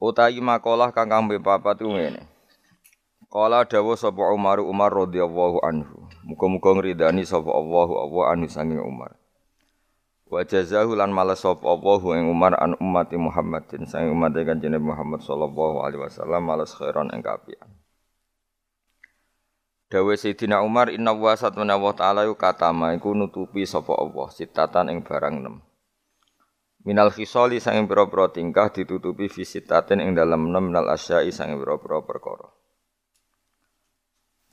Utahi makalah kang kambe papat ku ngene. Kala dawuh sapa Umar Umar radhiyallahu anhu. Muga-muga ngridani sapa Allahu Allah anhu sanging Umar. Wa jazahu lan males sapa Allahu ing Umar an ummati Muhammadin sanging umat Kanjeng Muhammad sallallahu alaihi wasallam males khairan ing kapian. Dawe Sayyidina Umar inna wa satmana wa ta'ala yu katama iku nutupi sapa Allah sitatan ing barang nem. Minal khisoli sanging pira-pira tingkah ditutupi visitatin ing dalam enam minal asyai sanging pira-pira perkara.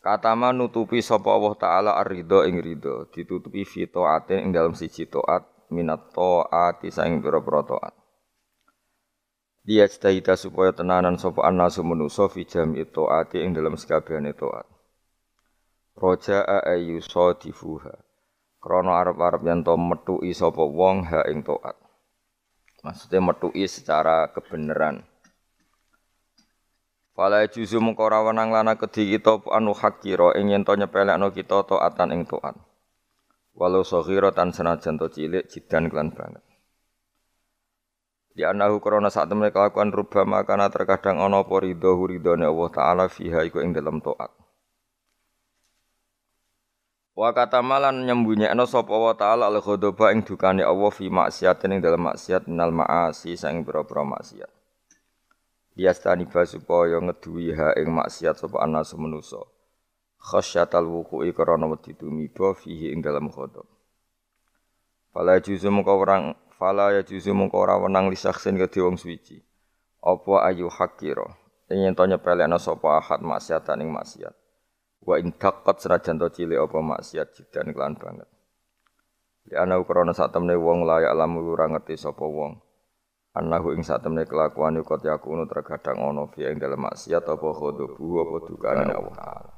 Katama nutupi sapa Allah taala ar-ridha ing ridha, ditutupi fi taatin ing dalam siji taat minat taati sanging pira-pira taat. Dia cita supaya tenanan sapa annasu manusa fi jam'i taati ing dalam sekabehane taat. Roja'a ayu sadifuha. Krana arep-arep yen to metuki sapa wong ha ing taat. Maksudnya metui secara kebenaran. Fala juzu ora wenang lana kedhi kita anu hakira ing yen to nyepelekno kita taatan ing taat. Walau saghiratan senajan to cilik jidan kelan banget. Di anahu korona saat mereka kelakuan rubama karena terkadang ono apa ridho Allah Ta'ala fiha iku ing dalam taat. Wa kata malan nyembunyikan sapa wa taala al ghadaba ing dukane Allah fi maksiatin ing dalam maksiat minal maasi sang pira-pira maksiat. Diastani ba supaya ngeduwi ha ing maksiat sapa ana semenusa. Khasyatal wuqu'i karana wedi tumiba fihi ing dalam ghadab. Fala juzu mengko orang fala ya juzu mengko ora wenang lisaksin kedhe wong suci. Apa ayu hakira ing yen to nyepelekno sapa ahad maksiatan ing maksiat. Wa in taqat senajan to cilik apa maksiat jidan kelan banget. Ya ana ukrana sak temne wong layak lamu ora ngerti sapa wong. Anahu ing sak temne kelakuan iku yakunu terkadang ana fi ing dalem maksiat apa khodobu apa dukane Allah taala.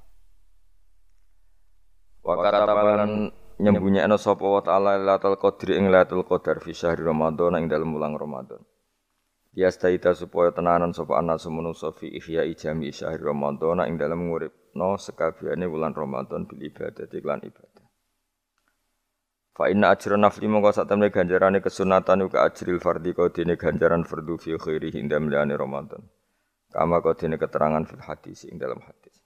Wa katabalan nyembunyikan sapa wa taala Lailatul Qadri ing Lailatul Qadar fi syahri Ramadan ing dalem wulan Ramadan. Ya staita supaya tenanan sapa ana semenusa fi ihya jami syahri Ramadan ing dalem ngurip no sekabiane wulan Ramadan bil ibadah iklan ibadah. Fa inna ajra nafli mongko sak temne ganjarane kesunatan uga ajril fardhi kau dene ganjaran fardu fi khairi hindam liane Ramadan. Kama kau dene keterangan fil hadis ing dalam hadis.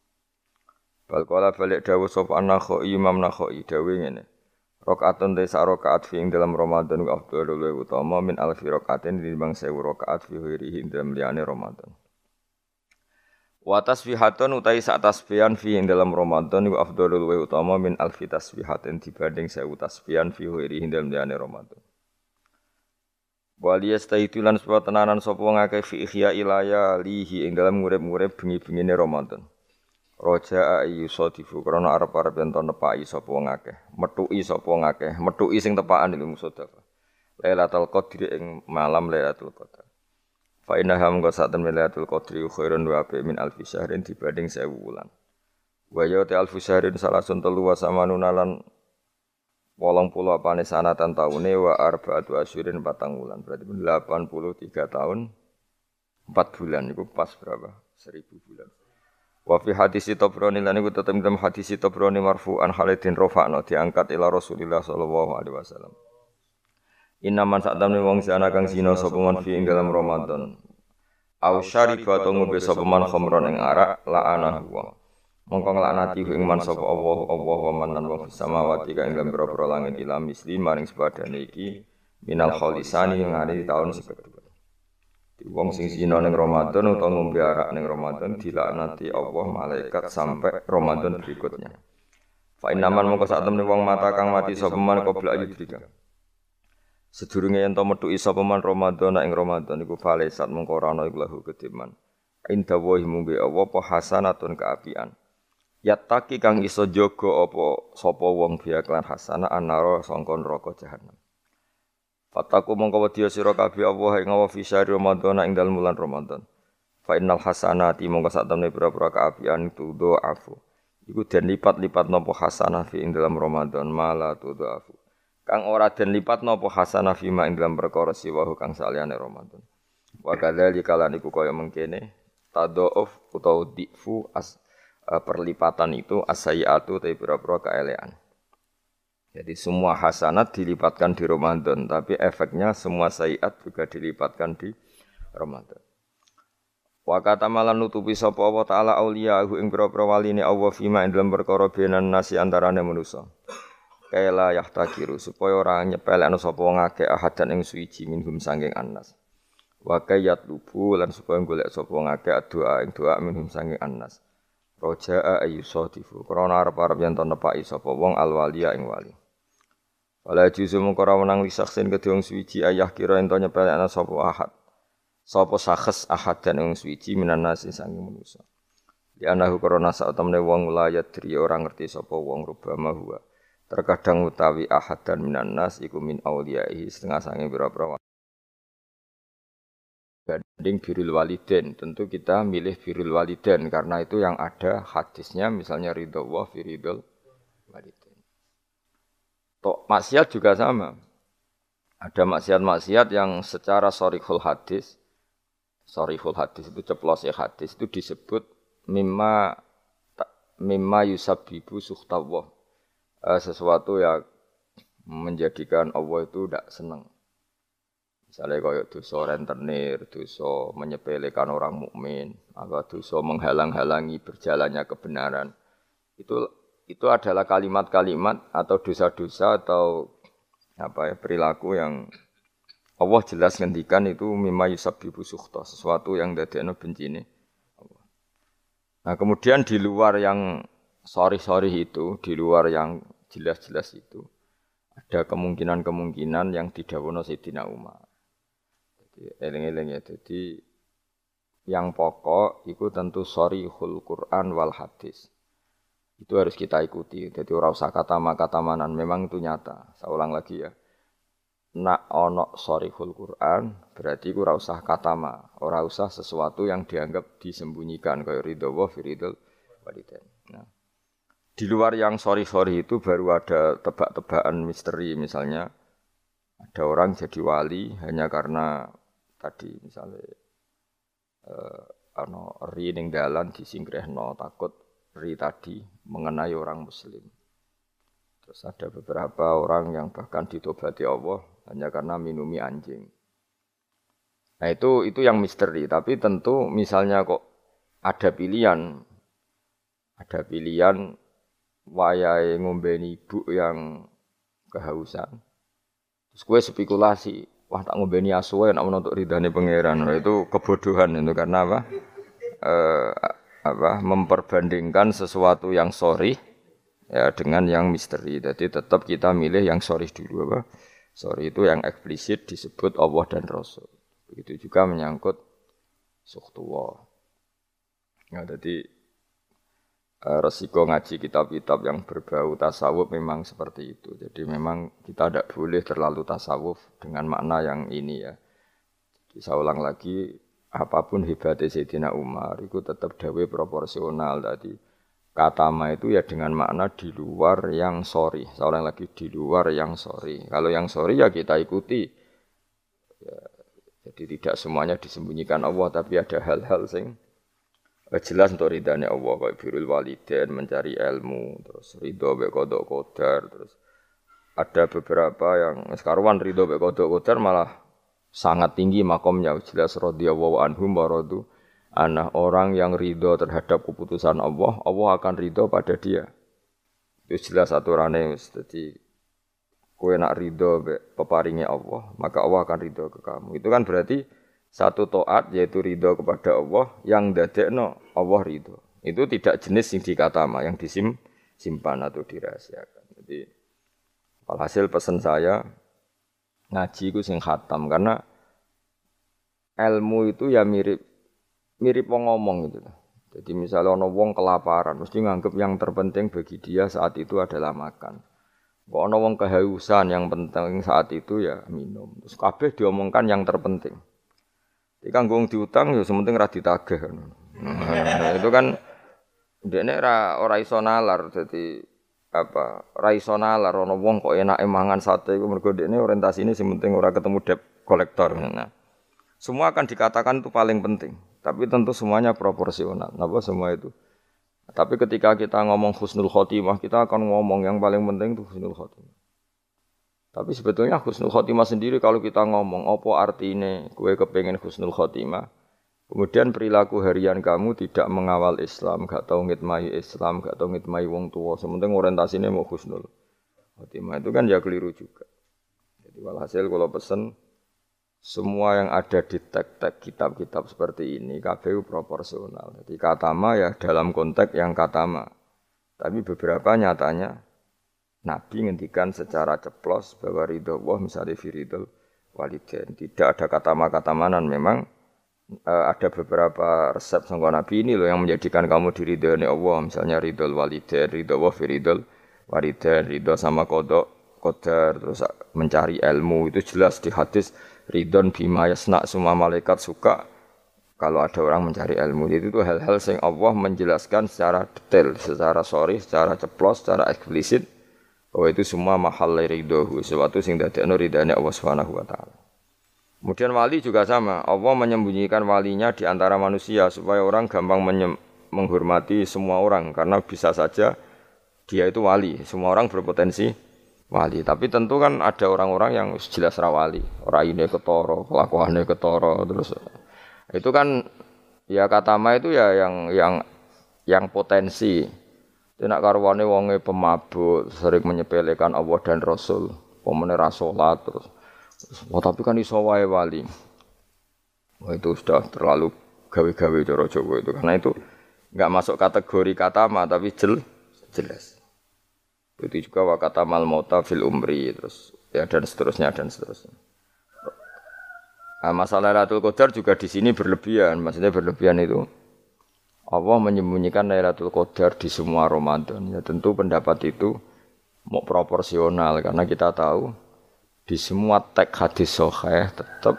Bal kala balik dawuh sapa Nakhoi Imam Nakhoi dawuh ngene. Rakaatun te sak rakaat fi ing dalam Ramadan wa afdhalul utama min alfi rakaatin dinimbang 1000 rakaat fi khairi hindam liane Ramadan. Wa tasbihatun utai sak tasbihan fi ing dalam Ramadan iku afdhalul wa utama min alfi tasbihatin dibanding sewu tasbihan fi ghairi dalam dane Ramadan. Wali yastaitulan sebab tenanan sapa wong akeh fi ihya ilaya lihi ing dalam ngurip-ngurip bengi-bengine Ramadan. Roja ayu sadifu krana arep-arep yen to nepaki sapa wong akeh, metuki sapa wong akeh, metuki sing tepakan ilmu sedekah. Lailatul Qadri ing malam Lailatul Qadar. Fa inna ham go sak temen Lailatul Qadri khairun wa bi min alfi syahrin dibanding 1000 wulan. Wa ya ta alfi syahrin salasun telu wa samanuna lan wolong puluh apane sanatan taune wa arbaatu asyurin patang wulan. Berarti 83 tahun 4 bulan itu pas berapa? 1000 bulan. Wa fi hadis Tabrani lan iku tetep dalam hadis Tabrani marfu'an Khalidin rafa'na diangkat ila Rasulillah sallallahu alaihi wasallam. Inaman sak tamne wong sana kang sina sapa man fi ing dalam Ramadan. Au syariba to ngombe sapa man khamron ing arak la'ana wa. Mongko nglaknati ing man sapa Allah Allah wa man lan wong samawati kang ing pira-pira langit ila misli maring sepadane iki minal khalisani yang ada di tahun sekedua. Wong sing sina ning Ramadan utawa ngombe arak ning Ramadan dilaknati Allah malaikat sampai Ramadan berikutnya. Fa innaman mongko sak temne wong mata kang mati sapa man qabla ayudrika. Sedurunge yen to metu isa peman Ramadan ing Ramadan iku falesat mengko ora ana iku lahu kediman. Inda wa mumbi Allah apa hasanatun kaapian. Yattaki kang iso jaga apa sapa wong biya klan hasanah anara sangka neraka jahanam. Fataku mongko wedya sira kabeh Allah ing Allah fi syahr Ramadan ing dalem bulan Ramadan. Fa innal hasanati mongko sak temne pira-pira kaapian itu afu. Iku den lipat-lipat nopo hasanah fi ing dalam Ramadan mala afu. Kang ora den lipat nopo hasanah fi ma ing dalam perkara siwahu kang saliyane Ramadan. Wa kadzalika lan iku kaya mengkene tadoof utawa difu as uh, perlipatan itu asayiatu tapi pira-pira kaelean. Jadi semua hasanat dilipatkan di Ramadan, tapi efeknya semua sayiat juga dilipatkan di Ramadan. Wa kata malan nutupi sapa Allah taala auliyahu ing pira-pira waline Allah fima ing dalam perkara benan nasi antarane manusa. Kaila yahtakiru supaya ora nyepelekno sapa wong akeh ahadan ing suci minhum sanging annas. Wa kayat lubu lan supaya golek sapa wong akeh doa ing doa minhum sanging annas. Roja'a ayyusadifu krana arep-arep yen to nepaki sapa wong alwaliya ing wali. Wala juzu mung ora menang lisaksin kedhe wong suci ayah kira ento nyepelekna sapa ahad. Sapa sakhes ahad dan wong suci minan nasi sangi manusa. Di anahu korona saat temne wong layat diri orang ngerti sapa wong rubama huwa. Terkadang utawi ahad dan minan nas iku min auliyaihi setengah sangi pira-pira banding birul waliden tentu kita milih birul waliden karena itu yang ada hadisnya misalnya ridho wa firidul waliden Tok maksiat juga sama. Ada maksiat-maksiat yang secara sorihul hadis, sorihul hadis itu ceplos ya hadis itu disebut mimma mimma yusabibu suhtawah. Eh, sesuatu yang menjadikan Allah itu tidak senang. Misalnya kayak dosa rentenir, dosa menyepelekan orang mukmin, atau dosa menghalang-halangi berjalannya kebenaran. Itu itu adalah kalimat-kalimat atau dosa-dosa atau apa ya perilaku yang Allah jelas ngendikan itu mimma yusabbibu sukhta, sesuatu yang dadekno Allah. Nah, kemudian di luar yang sorry-sorry itu, di luar yang jelas-jelas itu, ada kemungkinan-kemungkinan yang didawono Sayyidina Umar. Jadi eling-eling ya. Jadi yang pokok itu tentu sorry Quran wal hadis. Itu harus kita ikuti. Jadi ora usah kata kata manan. Memang itu nyata. Saya ulang lagi ya. Nak ono sorihul Quran berarti ora usah kata ma, ora usah sesuatu yang dianggap disembunyikan kayak ridho wa firidul walidain. Nah, di luar yang sorry-sorry itu baru ada tebak-tebakan misteri misalnya ada orang jadi wali hanya karena tadi misalnya eh, ano ri ning dalan disingkrehno takut ri tadi mengenai orang muslim. Terus ada beberapa orang yang bahkan ditobati Allah hanya karena minumi anjing. Nah itu itu yang misteri. Tapi tentu misalnya kok ada pilihan, ada pilihan wayai ngombeni ibu yang kehausan. Terus gue spekulasi, wah tak ngombeni asuwe nak untuk ridhani pangeran. Nah, itu kebodohan itu karena apa? Eh, apa memperbandingkan sesuatu yang sorry ya dengan yang misteri. Jadi tetap kita milih yang sorry dulu apa? Sorry itu yang eksplisit disebut Allah dan Rasul. Begitu juga menyangkut suhtuwa. Ya, jadi resiko ngaji kitab-kitab yang berbau tasawuf memang seperti itu. Jadi memang kita tidak boleh terlalu tasawuf dengan makna yang ini ya. Jadi saya ulang lagi, apa pun hebatnya Sayyidina Umar itu tetap dawe proporsional tadi kata ma itu ya dengan makna di luar yang sorry seorang lagi di luar yang sorry kalau yang sorry ya kita ikuti ya, jadi tidak semuanya disembunyikan Allah tapi ada hal-hal sing eh, jelas untuk ridhanya Allah kayak birul waliden mencari ilmu terus ridho be kodok kodar terus ada beberapa yang sekarang ridho be kodok kodar malah sangat tinggi makomnya. Jelas radhiyallahu anhum wa radu anak orang yang ridho terhadap keputusan Allah Allah akan ridho pada dia. Itu jelas aturannya jadi kue nak ridho peparingnya Allah maka Allah akan ridho ke kamu. Itu kan berarti satu toat yaitu ridho kepada Allah yang dadekno Allah ridho itu tidak jenis yang dikatama yang disim simpan atau dirahasiakan jadi hasil pesan saya ngaji ku sing khatam karena ilmu itu ya mirip mirip wong ngomong gitu. Jadi misalnya ono wong kelaparan, mesti nganggep yang terpenting bagi dia saat itu adalah makan. Kok ana wong kehausan yang penting saat itu ya minum. Terus kabeh diomongkan yang terpenting. Jadi kan gong diutang ya sementing ra ditagih. Nah, itu kan dene ora ora iso nalar apa ra iso nalar wong kok enak mangan sate iku mergo dekne orientasine sing penting ora ketemu debt kolektor. Nah, semua akan dikatakan itu paling penting, tapi tentu semuanya proporsional. Napa semua itu tapi ketika kita ngomong husnul khotimah, kita akan ngomong yang paling penting itu husnul khotimah. Tapi sebetulnya husnul khotimah sendiri kalau kita ngomong, apa artinya gue kepengen husnul khotimah, kemudian perilaku harian kamu tidak mengawal Islam, gak tau ngitmai Islam, gak tau ngitmai wong tua, sementing orientasinya mau husnul khotimah itu kan ya keliru juga. Jadi walhasil kalau pesen, semua yang ada di teks-teks kitab-kitab seperti ini KPU proporsional. Jadi katama ya dalam konteks yang katama. Tapi beberapa nyatanya Nabi ngendikan secara ceplos bahwa ridho Allah misalnya firidul waliden. Tidak ada kata kata manan memang uh, ada beberapa resep sangka Nabi ini loh yang menjadikan kamu diridhoi Allah. Misalnya ridho waliden, ridho Allah firidul waliden, ridho sama kodok, kodar, terus mencari ilmu itu jelas di hadis ridon bima yasna semua malaikat suka kalau ada orang mencari ilmu itu tuh hal-hal yang Allah menjelaskan secara detail secara sorry secara ceplos secara eksplisit bahwa itu semua mahal ridho sesuatu sing dadekno ridane Allah Subhanahu wa taala Kemudian wali juga sama. Allah menyembunyikan walinya di antara manusia supaya orang gampang menghormati semua orang karena bisa saja dia itu wali. Semua orang berpotensi wali. Tapi tentu kan ada orang-orang yang jelas rawali. Ini ketoro, kelakuannya ketoro, terus itu kan ya kata ma itu ya yang yang yang potensi. Tidak karwane wonge pemabuk, sering menyepelekan Allah dan Rasul, pemene rasolat terus. Oh, tapi kan iso wae wali. Wah, itu sudah terlalu gawe-gawe cara Jawa itu karena itu nggak masuk kategori kata ma tapi jel, jelas. Itu juga wakata mal mauta fil umri terus ya dan seterusnya dan seterusnya. Nah, masalah Lailatul Qadar juga di sini berlebihan. Maksudnya berlebihan itu Allah menyembunyikan Lailatul Qadar di semua Ramadan. Ya tentu pendapat itu mau proporsional karena kita tahu di semua teks hadis sahih tetap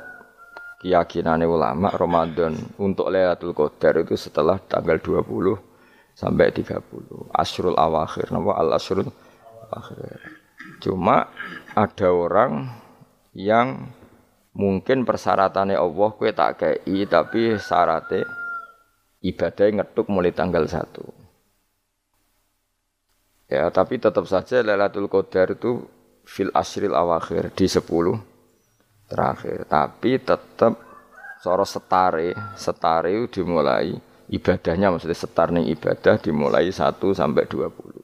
keyakinan ulama Ramadan untuk Lailatul Qadar itu setelah tanggal 20 sampai 30. Asrul awakhir. Nama al asrul akhir. Cuma ada orang yang mungkin persyaratannya Allah kue tak kei tapi syaratnya ibadah ngetuk mulai tanggal satu. Ya, tapi tetap saja Lailatul Qadar itu fil asril awakhir di sepuluh terakhir. Tapi tetap soro setare, setare dimulai ibadahnya maksudnya setar nih ibadah dimulai 1 sampai 20.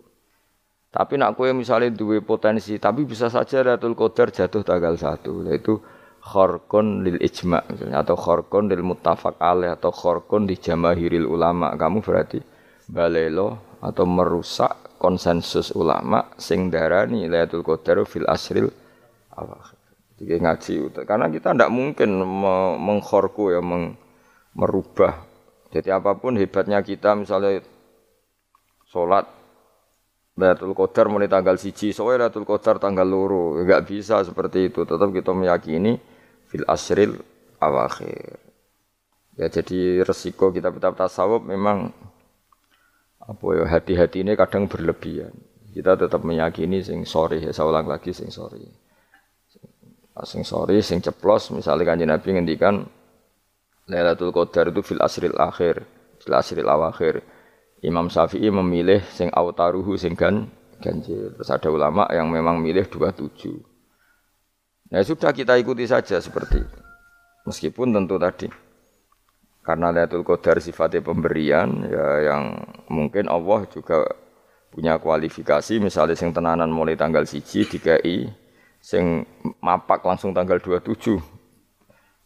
Tapi nak kue misalnya dua potensi, tapi bisa saja Lailatul Qadar jatuh tanggal satu, yaitu khorkon lil ijma atau khorkon lil muttafaq alaih atau khorkon di jamahiril ulama. Kamu berarti balelo atau merusak konsensus ulama sing darani Lailatul Qadar fil asril awakhir. Jadi ngaji karena kita tidak mungkin mengkhorku ya meng, merubah. Jadi apa pun hebatnya kita misalnya sholat Lailatul Qadar mulai tanggal siji, soalnya Lailatul Qadar tanggal loro, enggak bisa seperti itu. Tetap kita meyakini fil asril awakhir. Ya jadi resiko kita kitab tasawuf memang apa ya hati-hati ini kadang berlebihan. Kita tetap meyakini sing sorry ya saya ulang lagi sing sorry. Sing sorry, sing ceplos misalnya kanjeng Nabi ngendikan Lailatul Qadar itu fil asril akhir, fil asril awakhir. Imam Syafi'i memilih sing autaruhu sing gan ganjil. Terus ada ulama yang memang milih 27. Nah sudah kita ikuti saja seperti itu. Meskipun tentu tadi karena Lailatul Qadar sifatnya pemberian ya yang mungkin Allah juga punya kualifikasi misalnya sing tenanan mulai tanggal siji DKI sing mapak langsung tanggal 27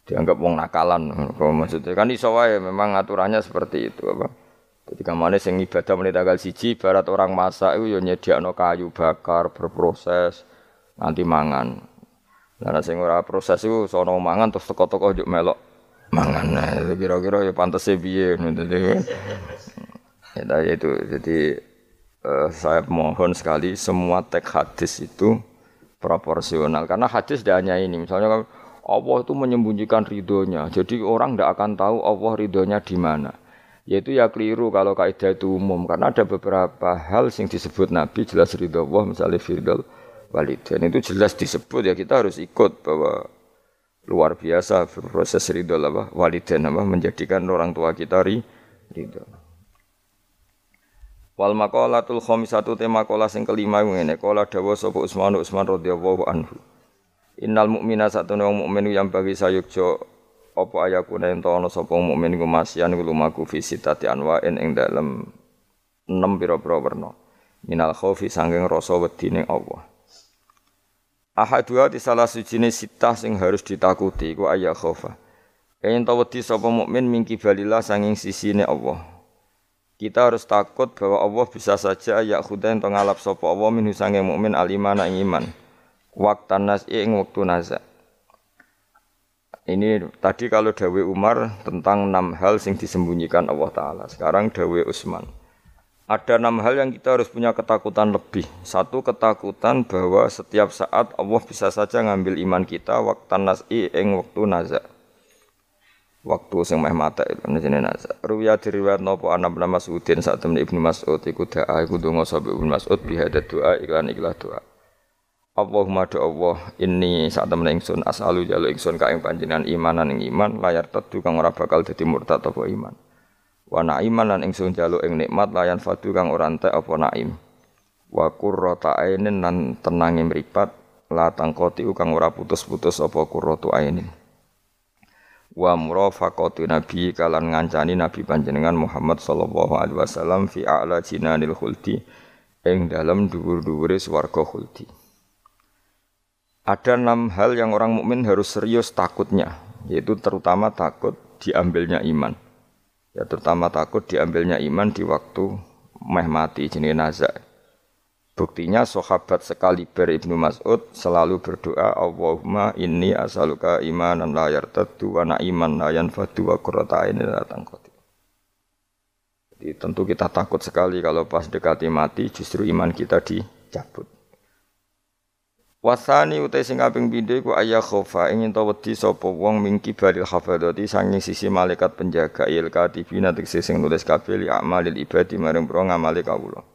dianggap wong nakalan maksudnya kan iso wae memang aturannya seperti itu apa jadi kamane sing ibadah mulai tanggal siji barat orang masak itu ya nyediakno kayu bakar berproses nanti mangan. Nah sing ora proses itu sono mangan terus teko-teko juk melok mangan. Nah, kira-kira ya pantese piye ngono Ya itu. Jadi uh, saya mohon sekali semua teks hadis itu proporsional. Karena hadis tidak hanya ini. Misalnya Allah itu menyembunyikan ridhonya. Jadi orang tidak akan tahu Allah ridhonya di mana. Yaitu ya keliru kalau kaidah itu umum. Karena ada beberapa hal yang disebut Nabi jelas ridho Allah misalnya firdal dan itu jelas disebut ya kita harus ikut bahwa luar biasa proses ridho apa walidain apa menjadikan orang tua kita ridho Wal maqalatul khamisatu tema kola sing kelima ngene kola dawa sapa Utsman Utsman radhiyallahu anhu. Innal mu'mina satune wong mukmin yang bagi sayukjo apa ayakuna ento ana sapa mukmin iku masyan lumaku fi sitati anwa'in ing dalem enam pira-pira werna. Minal khaufi sanging rasa wedi Allah. Ahadua di salah sujine sitah sing harus ditakuti iku ayak khaufa. Kayen wedi sapa mukmin mingki balillah sanging sisine Allah. Kita harus takut bahwa Allah bisa saja ya khudain to ngalap sapa Allah min sange mukmin alimana ing iman. Waktan nas ing waktu naza. Ini tadi kalau Dawe Umar tentang enam hal yang disembunyikan Allah Ta'ala. Sekarang Dawe Usman. Ada enam hal yang kita harus punya ketakutan lebih. Satu ketakutan bahwa setiap saat Allah bisa saja ngambil iman kita waktu nas'i ing waktu nazak waktu sing meh mata itu jenenge nasa. Ruya diriwayat napa ana bin Mas'udin saat temen Ibnu Mas'ud iku doa iku donga sapa Ibnu Mas'ud bihada doa iklan ikhlas doa. Allahumma do Allah ini saat temen ingsun asalu jalu ingsun ka ing panjenengan imanan ing iman layar tetu kang ora bakal dadi murtad apa iman. Wa naiman lan ingsun jalu ing nikmat layan fadu kang ora entek apa naim. Wa qurrata ainin lan tenange mripat la tangkoti kang ora putus-putus apa qurratu ainin wa murafaqatu nabi kalan ngancani nabi panjenengan Muhammad sallallahu alaihi wasallam fi a'la jinanil khuldi ing dalam dhuwur-dhuwure swarga khuldi. Ada enam hal yang orang mukmin harus serius takutnya, yaitu terutama takut diambilnya iman. Ya terutama takut diambilnya iman di waktu meh mati jenenge nazak. Buktinya sahabat sekaliber Ibnu Mas'ud selalu berdoa Allahumma inni as'aluka imanan la yartaddu wa na'iman la yanfadu wa qurrata ainin la Jadi tentu kita takut sekali kalau pas dekati mati justru iman kita dicabut. Wasani utai sing kaping pindho iku ayah khofa ingin to wedi sapa wong mingki baril hafadati sanging sisi malaikat penjaga il katibina tegese sing nulis kabeh li amalil ibadi maring pro ngamali kawula.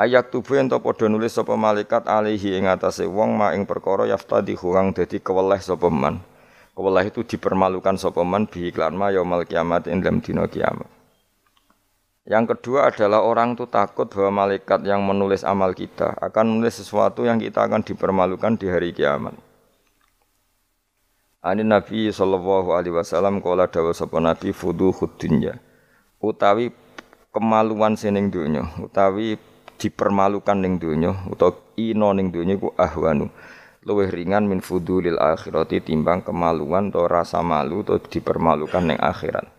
Ayak tubuh ento padha nulis sapa malaikat alaihi ing atase wong ma ing perkara yaftadi kang dadi keweleh sapa man. Keweleh itu dipermalukan sapa man bi iklan ma yaumul kiamat ing dalam dina kiamat. Yang kedua adalah orang itu takut bahwa malaikat yang menulis amal kita akan menulis sesuatu yang kita akan dipermalukan di hari kiamat. Ani Nabi sallallahu alaihi wasallam kala dawuh sapa Nabi fudu dunya utawi kemaluan sining dunya utawi dipermalukan ning donya utawa ino ning donya ku ahwanu. Luwih ringan min fudulil akhirati timbang kemaluan atau rasa malu atau dipermalukan ning akhirat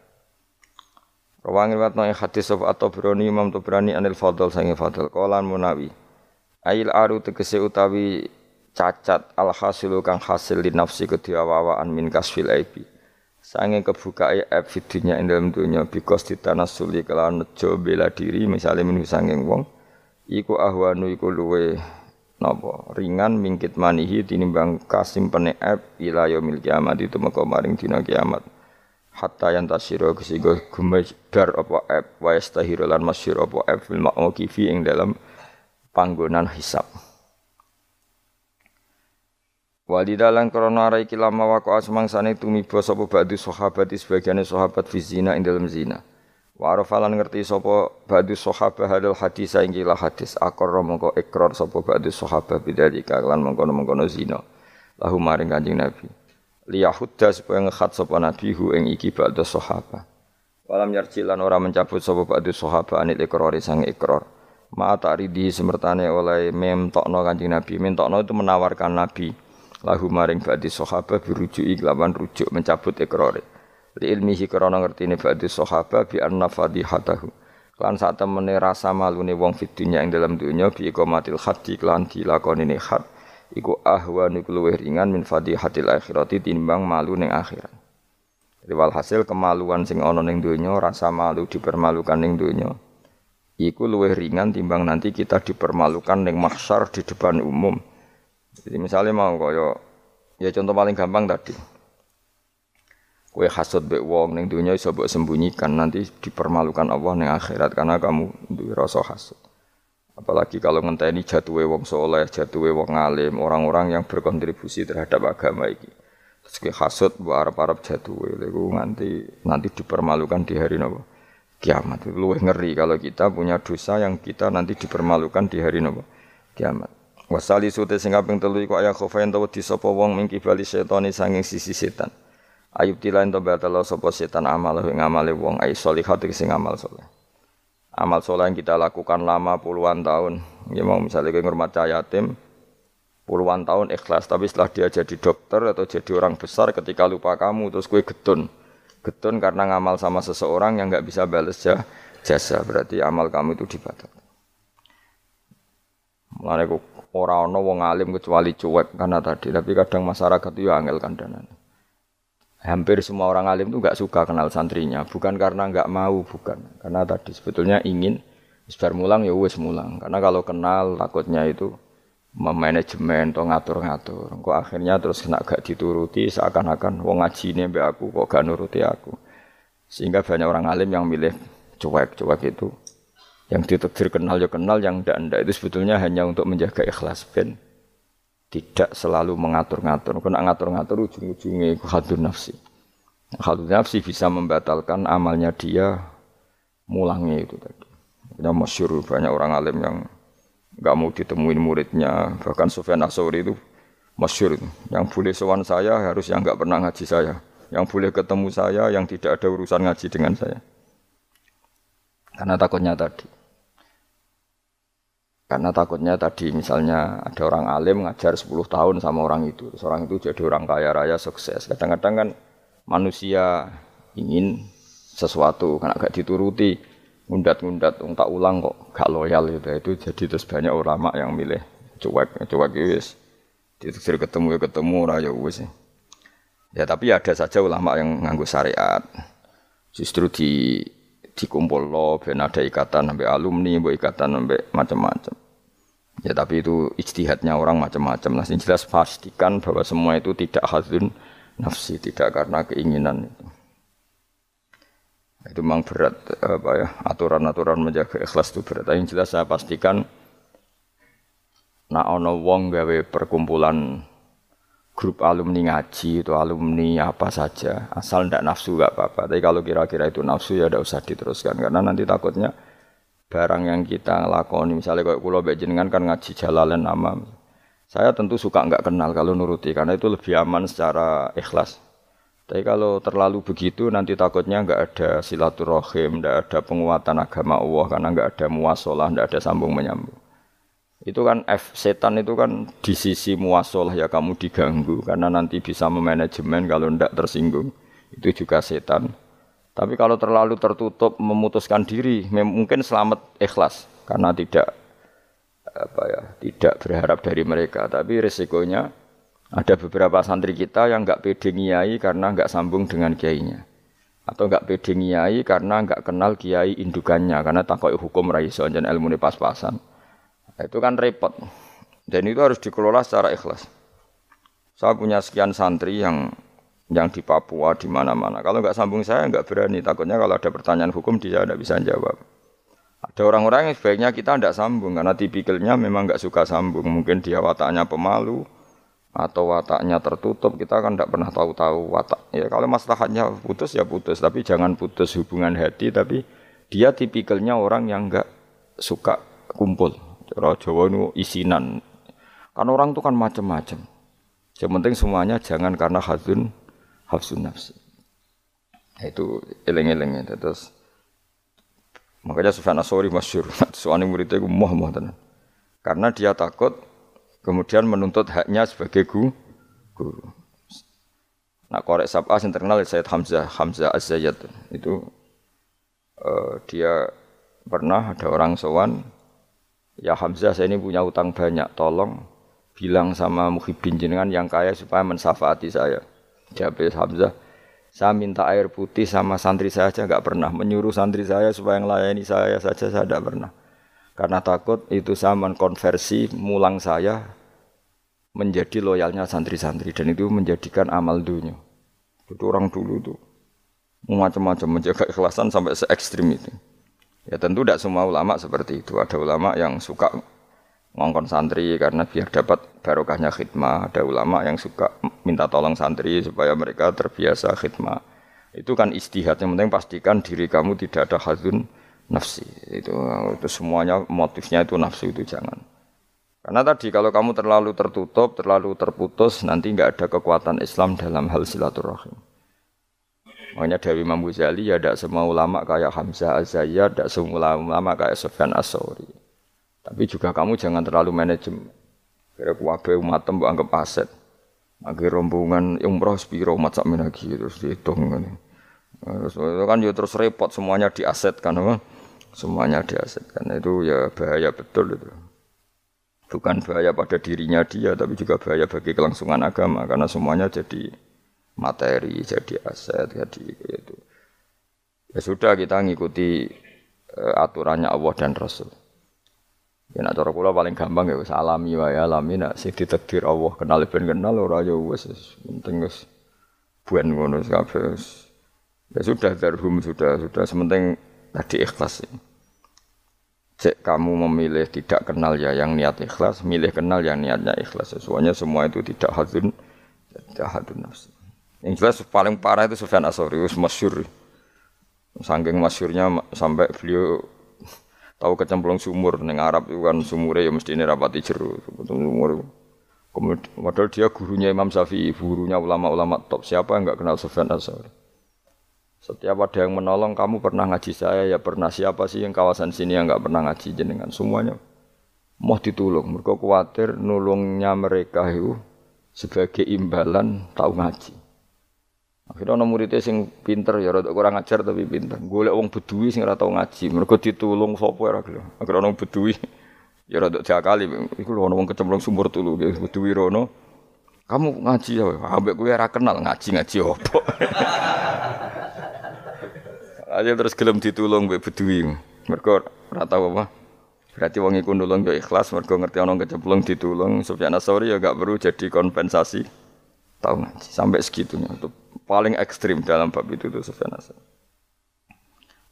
Rawangi watno ing hadis sapa atau broni Imam Tabrani anil Fadl sange Fadl kolan Munawi. Ail aru tegese utawi cacat al hasilu kang hasil di nafsi kediawawaan min kasfil aibi. Sange kebuka aib fidunya ing dalam dunya bikos ditanasuli kelawan nejo bela diri misalnya minu sanging wong iku ahwanu iku luwe napa ringan mingkit manihi tinimbang kasimpene ep ila yaumil kiamat itu meko maring dina kiamat hatta yang tasiro kesigo gumebar apa ep wa yastahiru lan masyir apa ep fil ma'mukifi ing dalam panggonan hisab Walidalan krana arai kilama waqa'a semangsane tumiba sapa ba'du sahabat sebagian sahabat fi zina ing dalam zina. Wa arafalan ngerti sapa ba'du sahabah hadal hadis saiki lah hadis akor mongko ikrar sapa ba'du sahabah bidzalika lan mengkono-mengkono zina. Lahu maring Kanjeng Nabi. Liyahudda supaya ngekhat sapa Nabi hu ing iki ba'du sahabah. Walam yarjilan ora mencabut sapa ba'du sahabah anil ikrar sang ikrar. Ma ta'ridi semertane oleh memtokno Kanjeng Nabi. Mentokno itu menawarkan Nabi lahu maring ba'du sahabah birujuki kelawan rujuk mencabut ikrare li ilmihi krana ngertine ba'du sahaba bi anna fadihatahu lan sak temene rasa malune wong fid dunya ing dalam dunya bi iqamatil haddi lan dilakonine had iku ahwanu luwih ringan min fadihatil akhirati timbang malu ning akhirat Riwal hasil kemaluan sing ana ning donya, rasa malu dipermalukan ning donya. iku luwih ringan timbang nanti kita dipermalukan ning mahsyar di depan umum. Jadi misalnya mau kaya ya contoh paling gampang tadi. Kue hasud bek wong ning dunia iso mbok sembunyikan nanti dipermalukan Allah ning akhirat karena kamu duwe rasa hasud. Apalagi kalau ngenteni jatuhe wong soleh, jatuhe wong alim, orang-orang yang berkontribusi terhadap agama ini. Terus kue hasud bu arab-arab jatuhe, lalu nanti nanti dipermalukan di hari nopo kiamat. Luwih ngeri kalau kita punya dosa yang kita nanti dipermalukan di hari nopo kiamat. Wasali sute sing kaping telu iku ayah khofain tawa di sapa wong mingki bali setani sanging sisi setan. Ayub tilain to batalo sapa setan amal ing amale wong ai solihat sing amal soleh. Amal soleh yang kita lakukan lama puluhan tahun. Ya mau misalnya kayak ngurmat yatim puluhan tahun ikhlas tapi setelah dia jadi dokter atau jadi orang besar ketika lupa kamu terus gue getun. Getun karena ngamal sama seseorang yang nggak bisa balas jasa berarti amal kamu itu dibatalkan. Mulane orang ono wong alim kecuali cuek karena tadi tapi kadang masyarakat itu ya angel kandhanan hampir semua orang alim itu nggak suka kenal santrinya. Bukan karena nggak mau bukan. Karena tadi sebetulnya ingin sebar mulang ya wes mulang. Karena kalau kenal takutnya itu memanajemen atau ngatur-ngatur. Kok akhirnya terus kena gak dituruti seakan-akan wong ngaji ini mbak aku kok gak nuruti aku? Sehingga banyak orang alim yang milih cuek-cuek itu. Yang ditekdir kenal ya kenal yang ndak ndak itu sebetulnya hanya untuk menjaga ikhlas. Ben tidak selalu mengatur-ngatur. Kena ngatur-ngatur ujung-ujungnya itu hadun nafsi. Hadun nafsi bisa membatalkan amalnya dia mulangnya itu tadi. Yang masyur banyak orang alim yang nggak mau ditemuin muridnya. Bahkan Sufyan Asori itu masyur. Yang boleh sowan saya harus yang nggak pernah ngaji saya. Yang boleh ketemu saya yang tidak ada urusan ngaji dengan saya. Karena takutnya tadi. Karena takutnya tadi misalnya ada orang alim ngajar 10 tahun sama orang itu. Terus orang itu jadi orang kaya raya sukses. Kadang-kadang kan manusia ingin sesuatu karena gak dituruti ngundat-ngundat tak ulang kok gak loyal gitu. Itu jadi terus banyak ulama yang milih cuek cuek wis. Diteksir ketemu ya ketemu raya wis. Ya tapi ada saja ulama yang nganggu syariat. Justru di dikumpul lo, ben ada ikatan sampai alumni, bu ikatan sampai macam-macam. Ya tapi itu ijtihadnya orang macam-macam. Nah, jelas pastikan bahwa semua itu tidak hadun nafsi, tidak karena keinginan itu. Itu memang berat apa ya aturan-aturan menjaga ikhlas itu berat. Yang jelas saya pastikan nak ono wong gawe perkumpulan grup alumni ngaji itu alumni apa saja asal ndak nafsu gak apa-apa. Tapi kalau kira-kira itu nafsu ya udah usah diteruskan karena nanti takutnya barang yang kita lakoni misalnya kayak pulau bejengan kan ngaji jalalan nama saya tentu suka nggak kenal kalau nuruti karena itu lebih aman secara ikhlas. Tapi kalau terlalu begitu nanti takutnya nggak ada silaturahim, nggak ada penguatan agama Allah karena nggak ada muasalah, nggak ada sambung menyambung. Itu kan F setan itu kan di sisi muasalah ya kamu diganggu karena nanti bisa memanajemen kalau ndak tersinggung. Itu juga setan. Tapi kalau terlalu tertutup memutuskan diri, mungkin selamat ikhlas karena tidak apa ya, tidak berharap dari mereka. Tapi resikonya ada beberapa santri kita yang nggak pede ngiyai karena nggak sambung dengan kiainya. Atau nggak pede ngiyai karena nggak kenal kiai indukannya karena takut hukum raiso dan ilmu pas-pasan. Nah, itu kan repot. Dan itu harus dikelola secara ikhlas. Saya punya sekian santri yang yang di Papua di mana-mana. Kalau nggak sambung saya nggak berani. Takutnya kalau ada pertanyaan hukum dia tidak bisa jawab. Ada orang-orang yang sebaiknya kita tidak sambung karena tipikalnya memang nggak suka sambung. Mungkin dia wataknya pemalu atau wataknya tertutup. Kita kan tidak pernah tahu-tahu watak. Ya kalau masalahnya putus ya putus, tapi jangan putus hubungan hati. Tapi dia tipikalnya orang yang nggak suka kumpul. Cara Jawa itu isinan. Kan orang itu kan macam-macam. Yang penting semuanya jangan karena hadun hafsun nafsi. Itu eleng-eleng itu terus. Makanya Sufyan Asori masyur. Soalnya muridnya itu moh tenan. Karena dia takut kemudian menuntut haknya sebagai guru. guru. Nah korek sabah yang terkenal Sayyid Hamzah Hamzah az itu uh, dia pernah ada orang sowan Ya Hamzah saya ini punya utang banyak, tolong bilang sama muhibin jenengan yang kaya supaya mensafaati saya. Jawab Hamzah, Saya minta air putih sama santri saya aja nggak pernah. Menyuruh santri saya supaya melayani saya saja saya tidak pernah. Karena takut itu saya mengkonversi mulang saya menjadi loyalnya santri-santri dan itu menjadikan amal dunia. Itu orang dulu tuh macam-macam menjaga ikhlasan sampai se ekstrim itu. Ya tentu tidak semua ulama seperti itu. Ada ulama yang suka ngongkon santri karena biar dapat barokahnya khidmah. Ada ulama yang suka minta tolong santri supaya mereka terbiasa khidmah. Itu kan istihad. Yang penting pastikan diri kamu tidak ada hadun nafsi. Itu, itu semuanya motifnya itu nafsu itu jangan. Karena tadi kalau kamu terlalu tertutup, terlalu terputus, nanti nggak ada kekuatan Islam dalam hal silaturahim. Makanya dari Imam Ghazali ya tidak semua ulama kayak Hamzah Az-Zayyad, tidak semua ulama kayak Sofyan As-Sauri. Tapi juga kamu jangan terlalu manajemen. Kira umat mbok anggap aset. Akhir rombongan umroh spiro umat sak lagi terus dihitung kan. Terus kan ya terus repot semuanya diasetkan apa? Semuanya diasetkan. Itu ya bahaya betul itu bukan bahaya pada dirinya dia tapi juga bahaya bagi kelangsungan agama karena semuanya jadi materi jadi aset jadi itu ya sudah kita ngikuti uh, aturannya Allah dan Rasul ya nak cara kula paling gampang ya wis alami wae alami nak sing ditakdir Allah kenal ben kenal ora ya wis penting wis buan ngono kabeh ya sudah darhum sudah sudah sementing tadi ikhlas ini cek kamu memilih tidak kenal ya yang niat ikhlas, milih kenal yang niatnya ikhlas. Semuanya semua itu tidak hadun, tidak hadun nafsi. Yang jelas paling parah itu Sufyan Asori, masyur. Sangking masyurnya sampai beliau tahu kecemplung sumur neng Arab itu kan sumurnya ya mesti ini rapati jeru sumur. Kemudian, padahal dia gurunya Imam Syafi'i, gurunya ulama-ulama top. Siapa yang nggak kenal Sufyan Asori? Setiap ada yang menolong, kamu pernah ngaji saya, ya pernah. Siapa sih yang kawasan sini yang nggak pernah ngaji jenengan? Semuanya mau ditolong. Mereka khawatir nulungnya mereka itu sebagai imbalan tahu ngaji. Akhirnya orang muridnya sing pinter ya rada kurang ajar tapi pinter. Golek wong bedui sing ora tau ngaji. Mereka ditulung sapa ora gelem. Akhirnya orang bedui ya rada kali. Iku lho wong kecemplung sumur tulu bedui rono. Kamu ngaji ya, ambek kowe ora kenal ngaji-ngaji opo. Aja terus gelem ditulung mbek bedui. Mergo ora tau apa. Berarti wong iku nulung yo ikhlas mergo ngerti ana kecemplung ditulung. Sufyan Asori ya gak perlu jadi kompensasi. Tahu ngaji sampai segitunya. Itu paling ekstrim dalam bab itu tuh Sufyan Asori.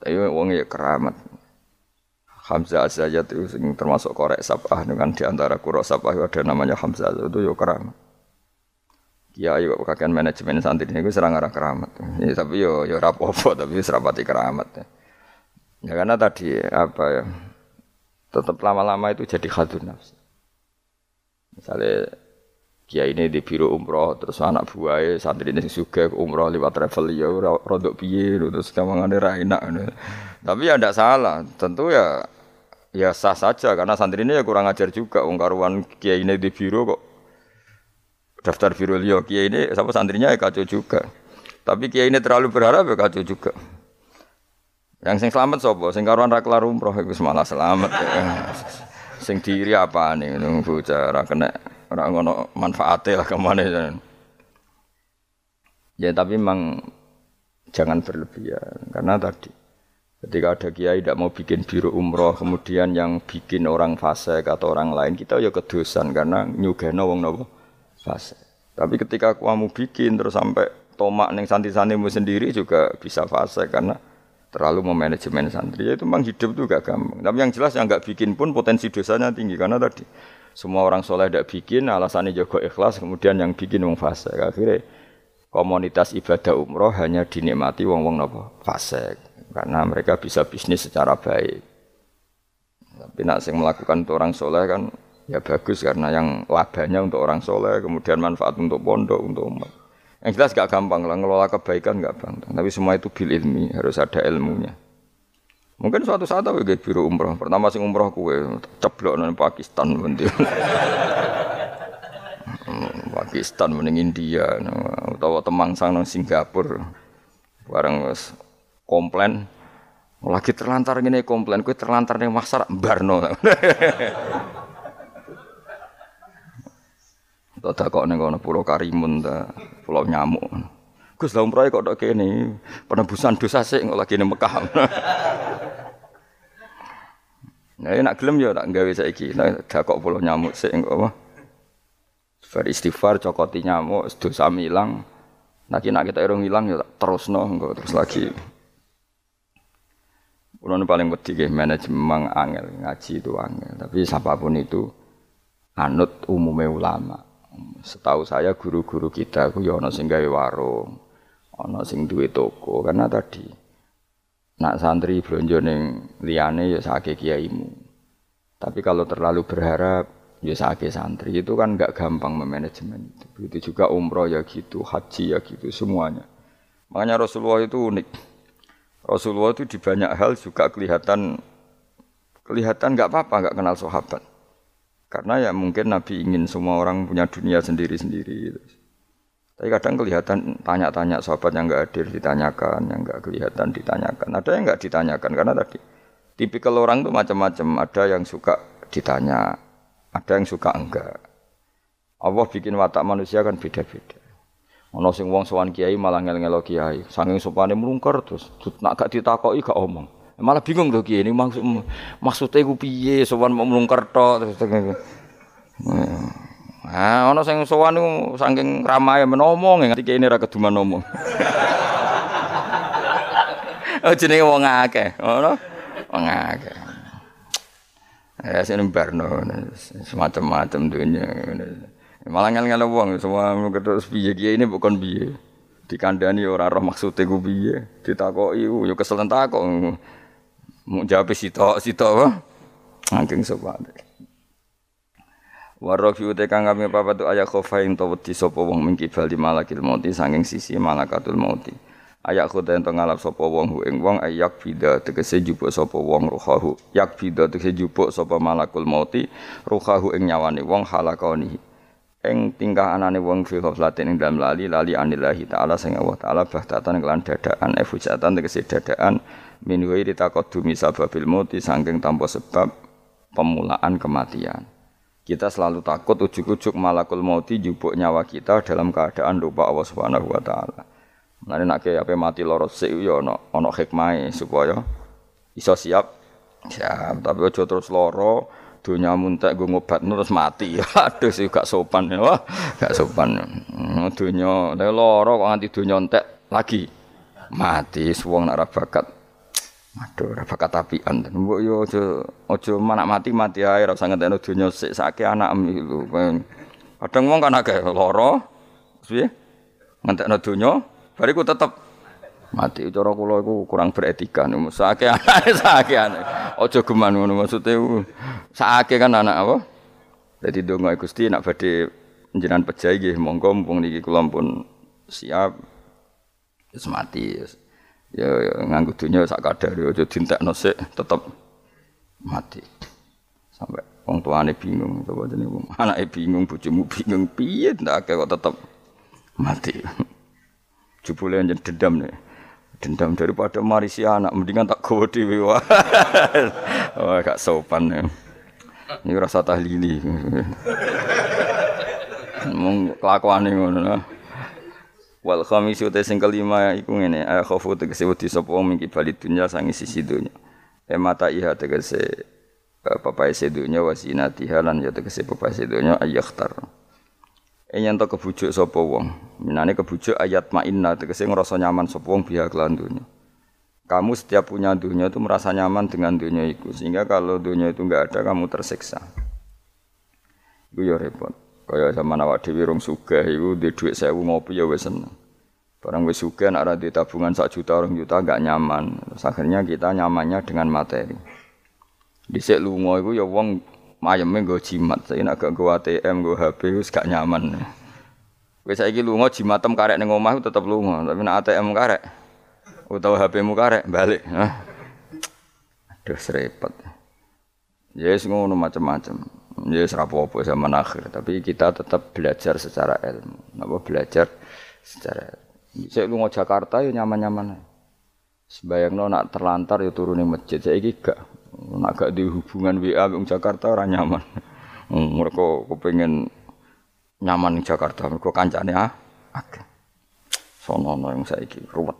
Tapi wong ya keramat. Hamzah Azayat itu termasuk korek sabah dengan di antara kuro sabah ada namanya Hamzah itu yo keramat kiai kok kakean manajemen santri ini gue serang arah keramat. Ya, tapi yo yo rapopo tapi serapati keramat. Ya. ya karena tadi apa ya tetap lama-lama itu jadi khadun nafsi. Misalnya kiai ini di biro umroh terus anak buahnya santri ini juga umroh lewat travel ya rodok piye terus kamangane ra enak. Tapi ya tidak salah, tentu ya ya sah saja karena santri ini ya kurang ajar juga wong karuan kiai ini di biro kok daftar biro liyo kiai ini sama santrinya ya kacau juga. Tapi kiai ini terlalu berharap ya kacau juga. Yang sing selamat sopo, sing karuan ra kelar umroh iku malah selamat. Ya. sing diri apa nih nunggu cara kena ora ngono manfaate lah ke mana ya. Ya tapi memang jangan berlebihan karena tadi ketika ada kiai tidak mau bikin biru umroh kemudian yang bikin orang fase atau orang lain kita ya kedosan karena nyugeno wong nopo fase. Tapi ketika kamu bikin terus sampai tomak neng santri-santrimu sendiri juga bisa fase karena terlalu memanajemen santri. Ya, itu memang hidup itu gak gampang. Tapi yang jelas yang gak bikin pun potensi dosanya tinggi karena tadi semua orang soleh tidak bikin, alasannya jago ikhlas, kemudian yang bikin wong fase. Akhirnya komunitas ibadah umroh hanya dinikmati wong-wong nopo fase karena mereka bisa bisnis secara baik. Tapi nak sing melakukan itu orang soleh kan ya bagus karena yang labanya untuk orang soleh, kemudian manfaat untuk pondok, untuk umat. Yang jelas gak gampang lah, ngelola kebaikan gak gampang. Tapi semua itu bil ilmi, harus ada ilmunya. Mungkin suatu saat aku kayak biru umroh. Pertama sing umroh kue ceblok nang Pakistan nanti. Hmm, Pakistan mending India, atau temang sang nang Singapura. Bareng komplain, lagi terlantar gini komplain, kue terlantar nih masar barno. Tak kok ning kono pulau Karimun pulau nyamuk. Gus lah umroh kok tok kene penebusan dosa sik kok lagi ning Mekah. Nah, nak gelem ya tak gawe saiki. Nah, dakok puluh nyamuk sik engko apa? Bar istighfar cokoti nyamuk dosa ilang. Nah, nak kita irung ilang ya terusno engko terus lagi. Kulo paling wedi nggih manajemen angel, ngaji itu angel. Tapi siapa pun itu anut umumnya ulama. Setahu saya guru-guru kita ku ya ana warung, ana sing duwe toko karena tadi nak santri blonjo ning liyane ya sake kiaimu. Tapi kalau terlalu berharap ya sake santri itu kan nggak gampang memanajemen itu. Begitu juga umroh ya gitu, haji ya gitu semuanya. Makanya Rasulullah itu unik. Rasulullah itu di banyak hal juga kelihatan kelihatan nggak apa-apa nggak kenal sahabat. Karena ya mungkin Nabi ingin semua orang punya dunia sendiri-sendiri. Gitu. Tapi kadang kelihatan tanya-tanya sahabat yang nggak hadir ditanyakan, yang nggak kelihatan ditanyakan. Ada yang nggak ditanyakan karena tadi tipikal orang itu macam-macam. Ada yang suka ditanya, ada yang suka enggak. Allah bikin watak manusia kan beda-beda. Ono sing wong sowan kiai malah ngel-ngelo kiai, saking sopane mlungker terus nak gak ditakoki gak omong. Malah bingung tuh kiai ini maksud maksudnya gue piye sowan mau mlungker tok terus. Nah, ana sing sowan niku saking ramae menomong ngerti kene ra keduman ngomong. oh jenenge wong akeh, ngono. Wong akeh. Ya sing barno semacam-macam dunya. Malah ngel-ngel wong semua terus piye kiye ini bukan piye. Dikandani ora roh maksude ku piye, ditakoki yo kesel takok. Mau jawab sitok sitok? Angking sopan. Warok uta kang kami papat ayat khofa ing to wedi sapa wong mingki bali malakil mauti saking sisi malakatul mauti. Ayak khoda ento ngalap sapa wong hu ing wong ayak bida tegese jupuk sapa wong ruhahu. Yak bida tegese jupuk sapa malakul mauti ruhahu ing nyawane wong halakoni. Ing tingkah anane wong fi ghaflatin ing dalam lali lali anillahi taala sing Allah taala bahtatan kelan dadaan efujatan tegese dadaan min wairi taqaddumi sababil mauti saking tanpa sebab pemulaan kematian. Kita selalu takut ujuk-ujuk malakul mauti jubuk nyawa kita dalam keadaan lupa Allah Subhanahu wa taala. Mulane nek apa mati loro sik yo ana ana hikmahe supaya iso siap. Siap, tapi aja terus loro dunia muntek gue ngobat terus mati. Aduh sih gak sopan ya. Wah, gak sopan. Hmm, dunia loro kok nganti dunia entek lagi mati suwong nak bakat Aduh, ora bakat apian. Mbok yo aja aja manak mati mati ae ora usah ngenteni donya sik sake anak lho. Kadang wong kan akeh lara. Piye? Ngentekno donya, bariku tetep mati. Cara kula iku kurang beretika niku. Sake anake sake anak. Aja geman ngono maksude sake kan anak apa? Dadi donga Gusti nak badhe njenengan pejahi nggih monggo mumpung niki kula pun siap. Wis mati. Ya, ya nganggo dunya sak kadare aja dintekno sik tetep mati. Sampai wong tuane bingung coba jenenge wong anake bingung bojomu bingung piye ndak kok tetep mati. Jupule njen dendam nih. Dendam daripada marisi anak mendingan tak gowo dhewe wah. Gak sopan ya. Ini rasa tahlili. Mung kelakuane ngono. Wal khamisu te sing kelima iku ngene, ay khofu tegese wedi sapa wong mingki bali dunya sangi sisi dunya. E mata iha tegese papai sedunya wasinatiha lan ya tegese papai sedunya ayakhtar. E yen to kebujuk sapa wong, minane kebujuk ayat mainna tegese ngrasa nyaman sapa wong biha kelan dunya. Kamu setiap punya dunia itu merasa nyaman dengan dunia itu sehingga kalau dunia itu enggak ada kamu tersiksa. Itu ya repot. Kaya zaman awak dhewe rong sugih iku duwe dhuwit 1000 ngopi ya wis seneng. Barang wis sugih nek ora tabungan sak juta orang juta enggak nyaman. Terus akhirnya kita nyamannya dengan materi. Dhisik lunga iku ya wong mayeme nggo jimat. Saiki nek gak nggo ATM, nggo HP wis gak nyaman. Wis saiki lunga jimatem karek ning omah tetep lunga, tapi nek ATM karek utawa HP-mu karek balik. Aduh repot. Ya yes, ngono macam-macam. Ya serapopo zaman akhir, tapi kita tetap belajar secara ilmu. Napa belajar secara ilmu. Saya lu Jakarta ya nyaman-nyaman. Sebayangno nak terlantar ya turun di masjid. Saya gak nak gak di hubungan WA di Jakarta orang nyaman. Hmm, mereka kepengen nyaman di Jakarta, mereka kancane ah. Oke. Sonono yang saiki ruwet.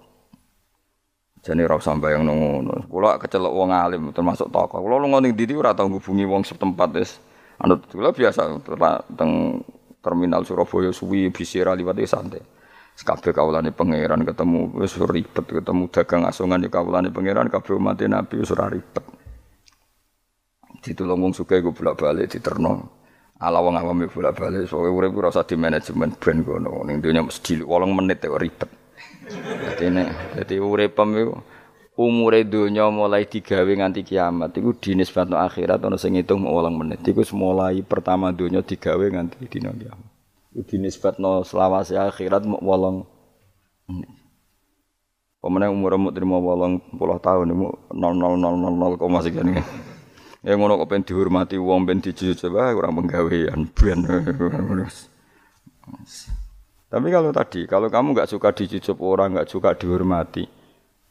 Jadi ora usah bayang ngono. Kula kecelok wong alim termasuk tokoh. Kula lu ning ndi ora tau ngubungi wong setempat wis. Anut kula biasa teng terminal Surabaya suwi bisira liwat santai. Kabeh kawulane pangeran ketemu wis ribet ketemu dagang asongan di kawulane pangeran kabeh umat Nabi wis ora ribet. Ditulung wong sugih bolak-balik diterno. Ala wong awam bolak-balik soalnya urip ora usah di manajemen brand kono. Ning dunya mesti 8 menit kok ribet. Dadi nek dadi uripem iku umure donya mulai digawe nganti kiamat iku dinisbatno akhirat ana sing ngitung 8 menit. Iku mulai pertama donya digawe nganti dina kiamat. Iku dinisbatno selawase akhirat mok 8 menit. Pemenang umur mu terima wolong puluh tahun ini nol nol nol nol nol koma sekian. Ya ngono kok pengen dihormati wong pengen dijujuk coba kurang penggawean ben. Tapi kalau tadi, kalau kamu nggak suka dicucup orang, nggak suka dihormati,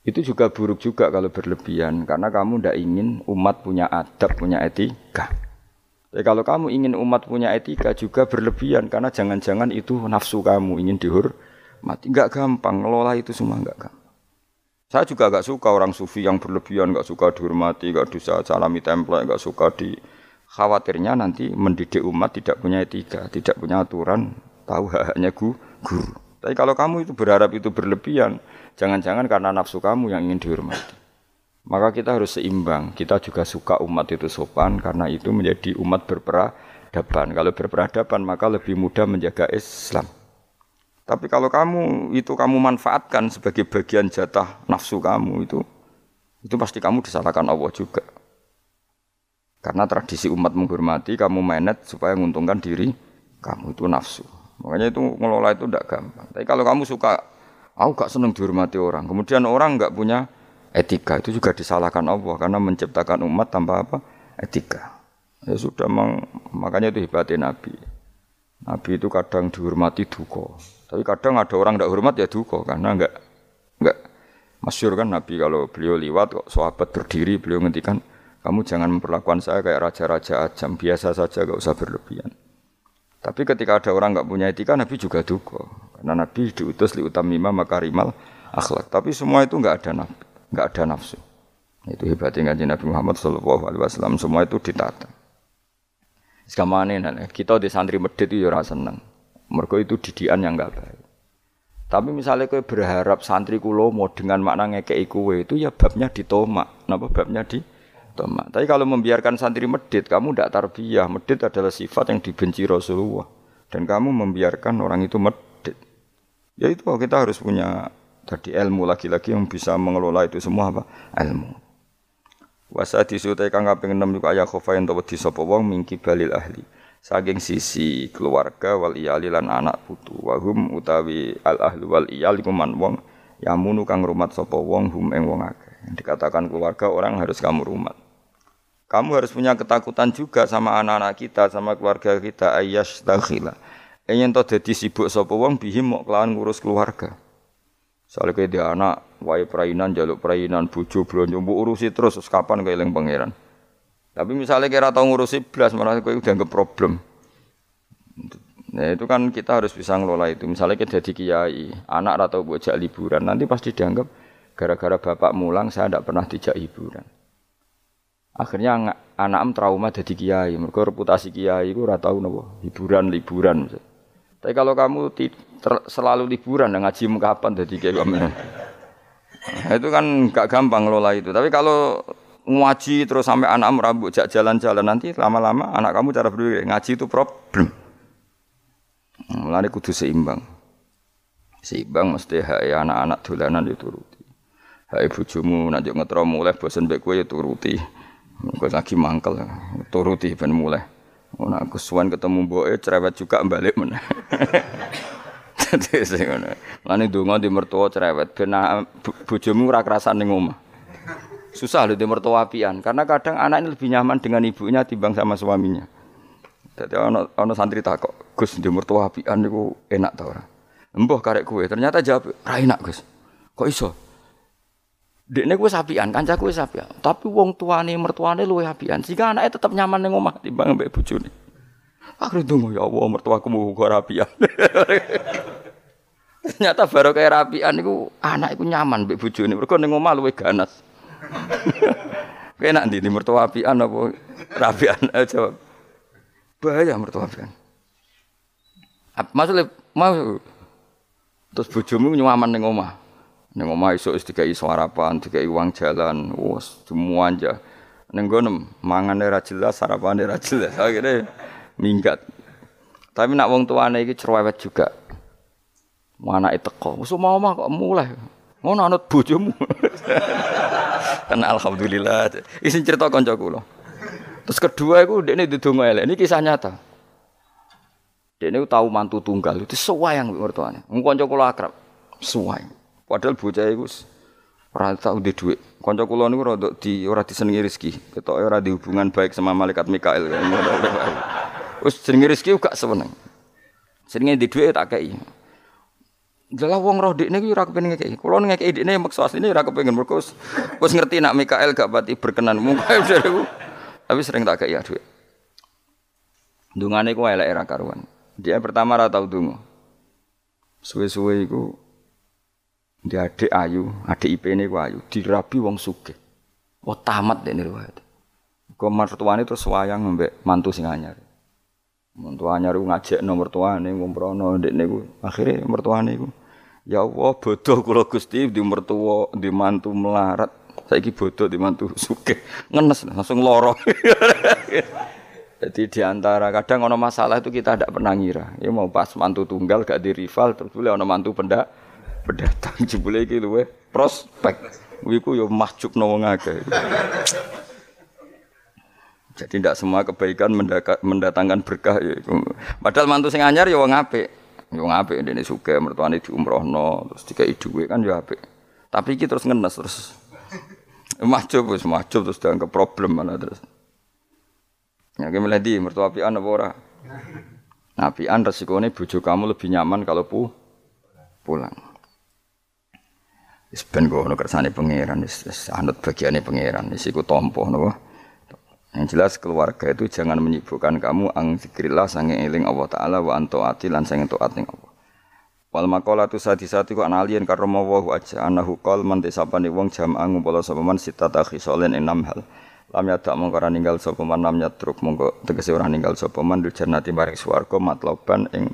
itu juga buruk juga kalau berlebihan, karena kamu tidak ingin umat punya adab, punya etika. Tapi kalau kamu ingin umat punya etika juga berlebihan, karena jangan-jangan itu nafsu kamu ingin dihormati. Nggak gampang, ngelola itu semua nggak gampang. Saya juga nggak suka orang sufi yang berlebihan, nggak suka dihormati, nggak bisa salami template, nggak suka di khawatirnya nanti mendidik umat tidak punya etika, tidak punya aturan, tahu hak-haknya guru. Tapi kalau kamu itu berharap itu berlebihan, jangan-jangan karena nafsu kamu yang ingin dihormati. Maka kita harus seimbang. Kita juga suka umat itu sopan karena itu menjadi umat berperadaban. Kalau berperadaban maka lebih mudah menjaga Islam. Tapi kalau kamu itu kamu manfaatkan sebagai bagian jatah nafsu kamu itu itu pasti kamu disalahkan Allah juga. Karena tradisi umat menghormati, kamu menet supaya menguntungkan diri kamu itu nafsu. Makanya itu ngelola itu tidak gampang. Tapi kalau kamu suka, aku gak seneng dihormati orang. Kemudian orang nggak punya etika itu juga disalahkan Allah karena menciptakan umat tanpa apa etika. Ya sudah mang, makanya itu hebatnya Nabi. Nabi itu kadang dihormati duko. Tapi kadang ada orang tidak hormat ya duko karena nggak nggak masyur kan Nabi kalau beliau liwat kok sahabat berdiri beliau ngendikan kamu jangan memperlakukan saya kayak raja-raja ajam biasa saja gak usah berlebihan. Tapi ketika ada orang nggak punya etika, Nabi juga duka. Karena Nabi diutus li utamima makarimal akhlak. Tapi semua itu nggak ada nabi, nggak ada nafsu. Itu hebatnya ngaji Nabi Muhammad Shallallahu Alaihi Wasallam. Semua itu ditata. Sekamane kita di santri medit itu ya seneng. Mereka itu didian yang nggak baik. Tapi misalnya kau berharap santri kulo mau dengan makna ngekei kue itu ya babnya ditomak. Napa babnya di Tapi kalau membiarkan santri medit, kamu tidak tarbiyah. Medit adalah sifat yang dibenci Rasulullah. Dan kamu membiarkan orang itu medit. Ya itu kita harus punya tadi ilmu lagi-lagi yang bisa mengelola itu semua apa? Ilmu. Wasa disutai kang kaping 6 juga ayah khofa yang wedi sapa wong mingki balil ahli. Saking sisi keluarga wal iyali lan anak putu. Wahum utawi al ahlu wal iyali kuman wong yamunu kang rumat sapa wong hum ing wong akeh. Dikatakan keluarga orang harus kamu rumat. Kamu harus punya ketakutan juga sama anak-anak kita, sama keluarga kita. Ayas dakhila. Ingin to jadi sibuk sapa wong bihim mau kelawan ngurus keluarga. Soalnya kayak dia anak, wae perainan, jaluk perainan, bojo blonjo, mbok urusi terus, kapan eling pangeran. Tapi misalnya kira tau ngurusi belas, malah kowe udah nggak problem. Nah itu kan kita harus bisa ngelola itu. Misalnya kita jadi kiai, anak atau bocah liburan, nanti pasti dianggap gara-gara bapak mulang saya tidak pernah dijak hiburan. Akhirnya anak trauma jadi kiai. Mereka reputasi kiai itu ora tahu nopo hiburan liburan. Tapi kalau kamu selalu liburan dan ngaji kapan jadi kiai kamu. Nah, itu kan gak gampang ngelola itu. Tapi kalau ngaji terus sampai anak am rambut jak jalan-jalan nanti lama-lama anak kamu cara berpikir ngaji itu problem. Mulai kudu seimbang. Seimbang mesti hak anak-anak dolanan dituruti. Hak bojomu nanti ngetro mulai bosan mbek kowe ya turuti. Gue lagi mangkel, turuti ben mulai. Oh, nak kesuwan ketemu boe cerewet juga balik mana. Jadi saya ngono. Lani donga di mertua cerewet ben bojomu ora kerasan ning. Susah loh di mertua apian karena kadang anak ini lebih nyaman dengan ibunya timbang sama suaminya. Jadi ono ono santri takok, Gus di mertua apian niku enak ta ora? Mbah karek kue, ternyata jawab, ra enak Gus. Kok iso? Dekne kuwi sapian, kancaku wis sapian. Tapi wong tuane mertuane luwih apian. Sehingga anaknya tetap nyaman ning omah timbang mbek bojone. Akhire ndonga ya Allah mertuaku muga ora apian. Ternyata baru kayak rapian iku anak iku nyaman mbek bojone. Mergo ning omah luwe ganas. Kena ndi mertua apian apa rapian? Jawab. Bahaya mertua apian. Maksudnya mau terus bojomu nyaman ning omah. Ning omah iso wis dikai sarapan, dikai uang jalan, wes semua aja. Ning gono mangane ra jelas, sarapane ra jelas. Akhirnya minggat. Tapi nak wong tuane iki cerewet juga. Anake teko, wis mau omah kok mulai. Ngono anut bojomu. kan alhamdulillah. Isin cerita kanca. Terus kedua iku dekne didonga elek. Ini kisah nyata. Dekne tahu mantu tunggal itu sewayang mertuane. Wong kanca kula akrab. Sewayang. Padahal bocah iku ora tau duwe dhuwit. Kanca kula niku rada di ora disenengi rezeki. Ketoke ora di hubungan baik sama malaikat Mikael. Wis jenenge rezeki gak seneng. Senenge di dhuwit tak kei. Jelas wong roh dekne iki ora kepengin ngekeki. Kula ngekeki dekne maksa asline ora kepengin mergo wis ngerti nak Mikael gak pati berkenan. Mungkin Tapi sering tak kei ya dhuwit. Dungane ku elek era karuan. Dia pertama ora tau donga. Suwe-suwe iku di adik ayu, adik IP ini ku ayu, dirabi wong suge. Oh tamat deh nih riwayat. Kau mertuane terus wayang mbek mantu sing anyar. Mantu anyar ku ngajak nomor tuane ngumprono ndek niku. Akhire mertuane iku Ya Allah bodoh kula Gusti di mertua di mantu melarat. Saiki bodoh di mantu suge. Ngenes langsung loro. Jadi di antara kadang ono masalah itu kita tidak pernah ngira. Ya mau pas mantu tunggal gak di rival terus boleh ono mantu pendak pendatang jebule iki luwe prospek. Wiku yo mahjubno wong. Jadi tidak semua kebaikan mendatangkan berkah ya. Padahal mantu sing anyar ya wong apik. Ya wong apik dene sugih mertuane diumrohno terus dikai dhuwit kan ya apik. Tapi iki terus ngenes terus mahjub wis mahjub terus dianggap problem mana terus. Ya ki di mertua apian apa ora? Nah, apian resikone bojo kamu lebih nyaman kalau pu pulang. Wis ben ngono kersane pangeran wis anut bagiane pangeran wis iku tampa napa. Yang jelas keluarga itu jangan menyibukkan kamu ang zikrillah sange eling Allah taala wa antaati lan sange taat ning Allah. Wal maqalatu sadisati ku analien karo mawa aja anahu qol man desapane wong jamaah ngumpul sapa man sitata khisolen enam hal. Lam yadak mongko ora ninggal sapa man lam yatruk mongko tegese ora ninggal sapa man dul jannati maring swarga matloban ing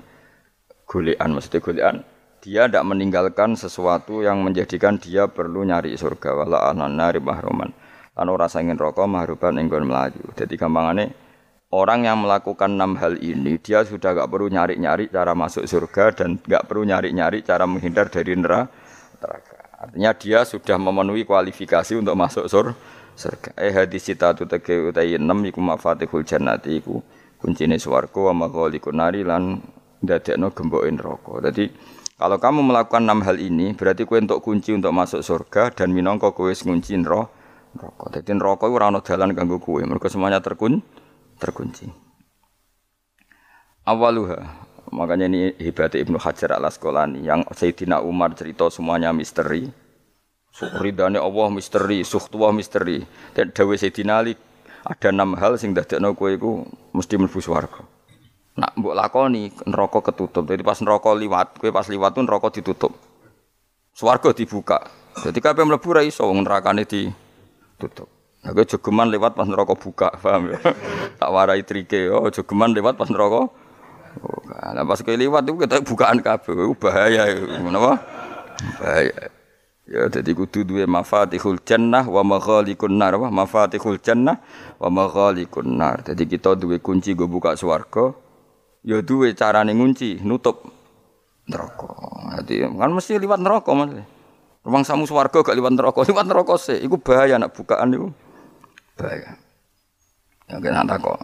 golekan mesti golekan dia tidak meninggalkan sesuatu yang menjadikan dia perlu nyari surga. Wala anan nari mahruman. Lan ora ingin rokok mahruban enggon melaju jadi gampangane orang yang melakukan enam hal ini dia sudah gak perlu nyari-nyari cara masuk surga dan gak perlu nyari-nyari cara menghindar dari neraka. Artinya dia sudah memenuhi kualifikasi untuk masuk sur surga. Eh hadis cita tu tege utai enam iku mafatihul jannati iku kuncine swarga wa maghalikun nari lan dadekno gemboke neraka dadi kalau kamu melakukan enam hal ini, berarti kue untuk kunci untuk masuk surga dan minangka kue ngunci roh rokok. Jadi rokok itu rano jalan ganggu kue. Mereka semuanya terkun terkunci. Awaluha, makanya ini hebat Ibnu Hajar al Asqalani yang Sayyidina Umar cerita semuanya misteri. Ridane Allah misteri, suhtuwa misteri. Dan dawe Sayyidina Ali ada enam hal sing dadekno kowe iku mesti mlebu nak mbok lakoni neraka ketutup. Jadi pas neraka liwat, kowe pas liwat tuh neraka ditutup. Swarga dibuka. Jadi kabeh mlebu ra iso wong nerakane ditutup. Nah, kowe jogeman lewat pas neraka buka, paham ya? tak warai trike, oh jogeman lewat pas neraka buka. Nah, pas kowe liwat itu kita bukaan kabeh, bahaya Menapa? Bahaya. Ya jadi kudu duwe mafatihul jannah wa maghalikun nar, wa mafatihul jannah wa maghalikun nar. Jadi kita duwe kunci go buka swarga, ya duwe carane ngunci, nutup neraka. Dadi kan mesti liwat neraka Mas. Rumang samu swarga gak liwat neraka, liwat neraka sih. Iku bahaya nak bukaan iku. Bahaya. Ya kena kok.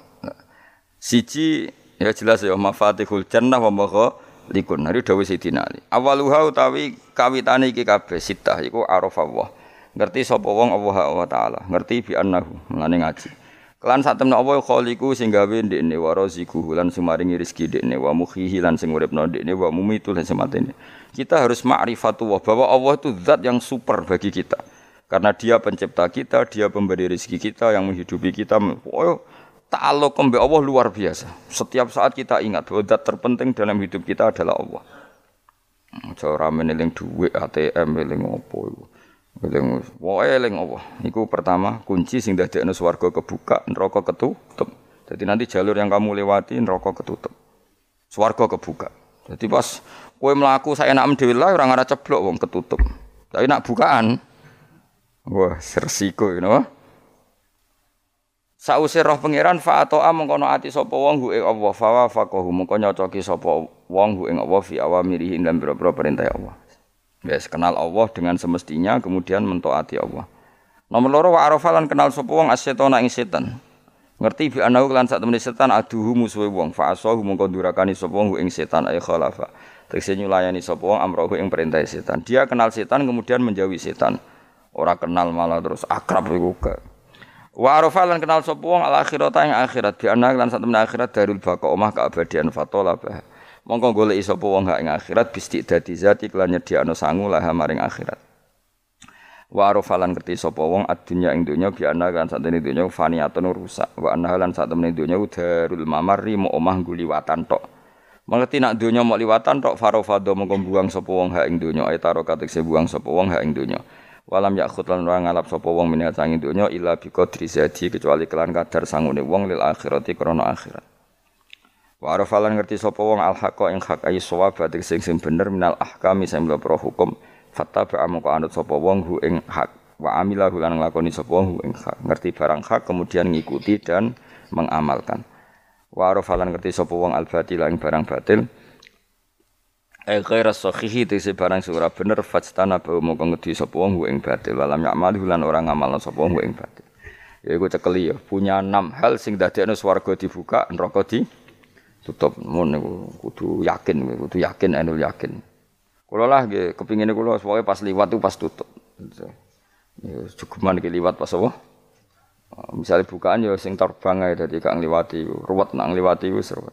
Siji ya jelas ya mafatihul jannah wa magha likun hari dawuh Sayyidina Ali. Awaluha utawi kawitane iki kabeh sitah iku arafallah. Ngerti sapa wong Allah taala, ngerti bi annahu ngene ngaji. Kelan sak temne apa khaliku sing gawe ndekne wa raziku lan sumaringi rezeki ndekne wa mukhihi lan sing uripno ndekne wa mumitu lan sematene. Kita harus ma'rifatullah bahwa Allah itu zat yang super bagi kita. Karena dia pencipta kita, dia pemberi rezeki kita yang menghidupi kita. Oh, ta'alluq kembe Allah luar biasa. Setiap saat kita ingat bahwa zat terpenting dalam hidup kita adalah Allah. Aja rame eling dhuwit ATM eling opo iku. Eling wae eling apa? Iku pertama kunci sing dadekno swarga kebuka, neraka ketutup. Jadi nanti jalur yang kamu lewati neraka ketutup. Swarga kebuka. Jadi pas kowe mlaku saya enak dhewe lah ora ngara ceblok wong ketutup. Tapi nak bukaan wah resiko you know? Sause roh pangeran fa atoa mengkono ati sapa wong hu ing Allah fa wa faqahu mengko nyocoki sapa wong hu ing Allah fi awamirihi lan boro perintah Allah. Wes kenal Allah dengan semestinya kemudian mentaati Allah. Nomor loro wa arafa lan kenal sapa wong asyetona ing setan. Ngerti bi anahu lan sak temene setan aduhu musuhe wong fa asahu mongko durakani sapa wong ing setan ay khalafa. Tegese nyulayani sapa wong amrohu ing perintah setan. Dia kenal setan kemudian menjauhi setan. Ora kenal malah terus akrab iku ke. Wa arafa lan kenal sapa wong al akhirata ing akhirat bi anahu lan sak temene akhirat darul baqa omah keabadian fatola bah mongko golek sapa wong hak ing akhirat bistik dadi zati kelan nyediakno sangu lah maring akhirat. Wa arafalan ngerti sapa wong adunya ing donya bi ana kan satene donya faniyatun rusak. Wa ana lan satene donya darul mamarri mo omah guliwatan tok. Mengerti nak donya mau liwatan tok farofado mongko buang sapa wong hak ing donya ay taro katekse buang sapa wong hak ing donya walam yakhut lan ora ngalap sapa wong minat sanging donya illa bi qadri kecuali kelan kadar sangune wong lil akhirati krana akhirat Wa arafalan ngerti sapa wong al haqqa ing hak ayi sawab sing sing bener minal ahkami sing pro hukum. Fattaba amko anut sapa wong hu ing hak. Wa amila lan nglakoni sapa wong hu ing hak. Ngerti barang hak kemudian ngikuti dan mengamalkan. Wa arafalan ngerti sapa wong al batil ing barang batil. Eh ghaira sahihi tegese barang ora bener fajtana bau mongko ngedi sapa wong ing batil. Walam ya'mal lan ora ngamalno sapa wong ing batil. Ya iku cekeli ya, punya enam hal sing dadekno swarga dibuka, neraka di tutup mun niku kudu yakin kudu yakin enul yakin. Kula lah nggih kepingine kula pokoke pas liwat tuh pas tutup. Ya cukuman iki liwat pas apa? Misalnya bukaan ya sing terbang ae dadi kang liwati ruwet nang liwati wis ruwet.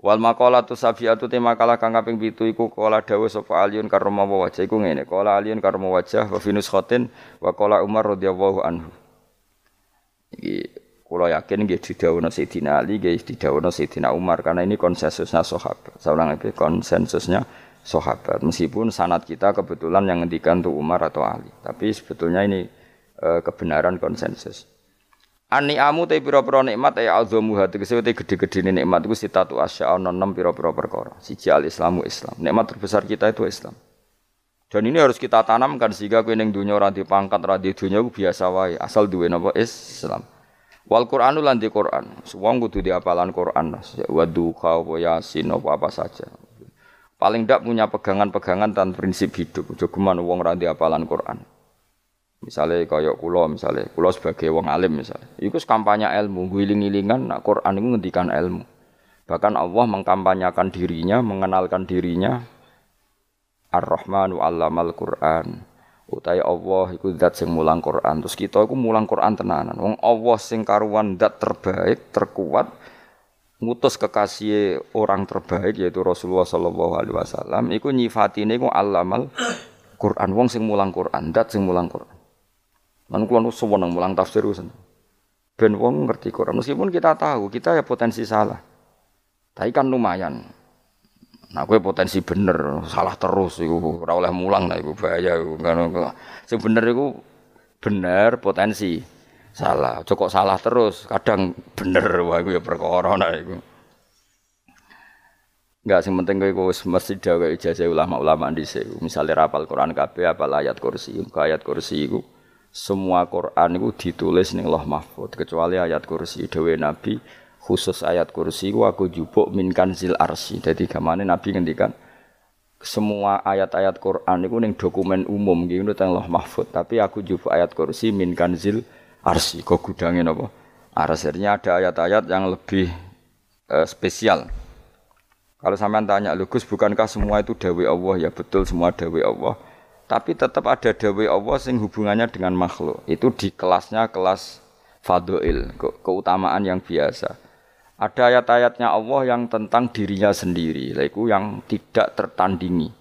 Wal maqalatu sabiatu tema kala kang kaping 7 iku kala dawuh sapa Aliun karma wajah. Iku ngene kala Aliun karma wajah wa finus wa Umar radhiyallahu anhu Kulo yakin nggih didhawuhna Sayyidina Ali nggih didhawuhna Sayyidina Umar karena ini konsensusnya sahabat. Saya ulang lagi konsensusnya sahabat. Meskipun sanat kita kebetulan yang ngendikan tuh Umar atau Ali, tapi sebetulnya ini e, kebenaran konsensus. Ani amu te pira-pira nikmat ya azamu hati tegese te gede-gede nikmat iku sitatu asya ana enam pira-pira perkara. Siji al Islamu Islam. Nikmat terbesar kita itu Islam. Dan ini harus kita tanamkan sehingga kowe ning dunya ora pangkat ora dunya biasa wae asal duwe napa Islam. Wal Qur'anu lan di Qur'an. Wong kudu diapalan Qur'an. Wa duha wa yasin apa apa saja. Paling ndak punya pegangan-pegangan dan prinsip hidup. Aja geman wong ra diapalan Qur'an. Misalnya kaya kula misalnya, kula sebagai wong alim misalnya. Iku kampanye ilmu, guling-gilingan nak Quran itu ngendikan ilmu. Bahkan Allah mengkampanyakan dirinya, mengenalkan dirinya Ar-Rahmanu 'allamal Qur'an utai Allah iku zat sing mulang Quran. Terus kita iku mulang Quran tenanan. Wong Allah sing karuan zat terbaik, terkuat ngutus kekasih orang terbaik yaitu Rasulullah sallallahu alaihi wasallam iku nyifatine iku allamal Quran wong sing mulang Quran, zat sing mulang Quran. Lan kula nu seneng mulang tafsir usen. Ben wong ngerti Quran meskipun kita tahu kita ya potensi salah. Tapi kan lumayan. Nah, gue potensi bener, salah terus iku ora oleh mulang lah iku bahaya iku. Sing bener iku bener potensi. Salah, cukup salah terus, kadang bener wah iku ya perkara nah iku. Enggak sing penting kowe wis mesti ijazah ulama-ulama dhisik. Misale rapal Quran kabeh apal ayat kursi, ayat kursi iku semua Quran itu ditulis ning Loh Mahfud kecuali ayat kursi dewe Nabi khusus ayat kursi ku aku jupuk min kanzil arsi. Jadi gamane Nabi ngendikan semua ayat-ayat Quran itu ning dokumen umum gitu teng Allah Mahfud, tapi aku jupuk ayat kursi min kanzil arsi. Kok gudangin apa? Arsirnya ada ayat-ayat yang lebih uh, spesial. Kalau sampean tanya, Lugus bukankah semua itu dawe Allah? Ya betul semua dawe Allah. Tapi tetap ada dawe Allah sing hubungannya dengan makhluk. Itu di kelasnya kelas fadoil, ke keutamaan yang biasa. Ada ayat-ayatnya Allah yang tentang dirinya sendiri, yaitu yang tidak tertandingi.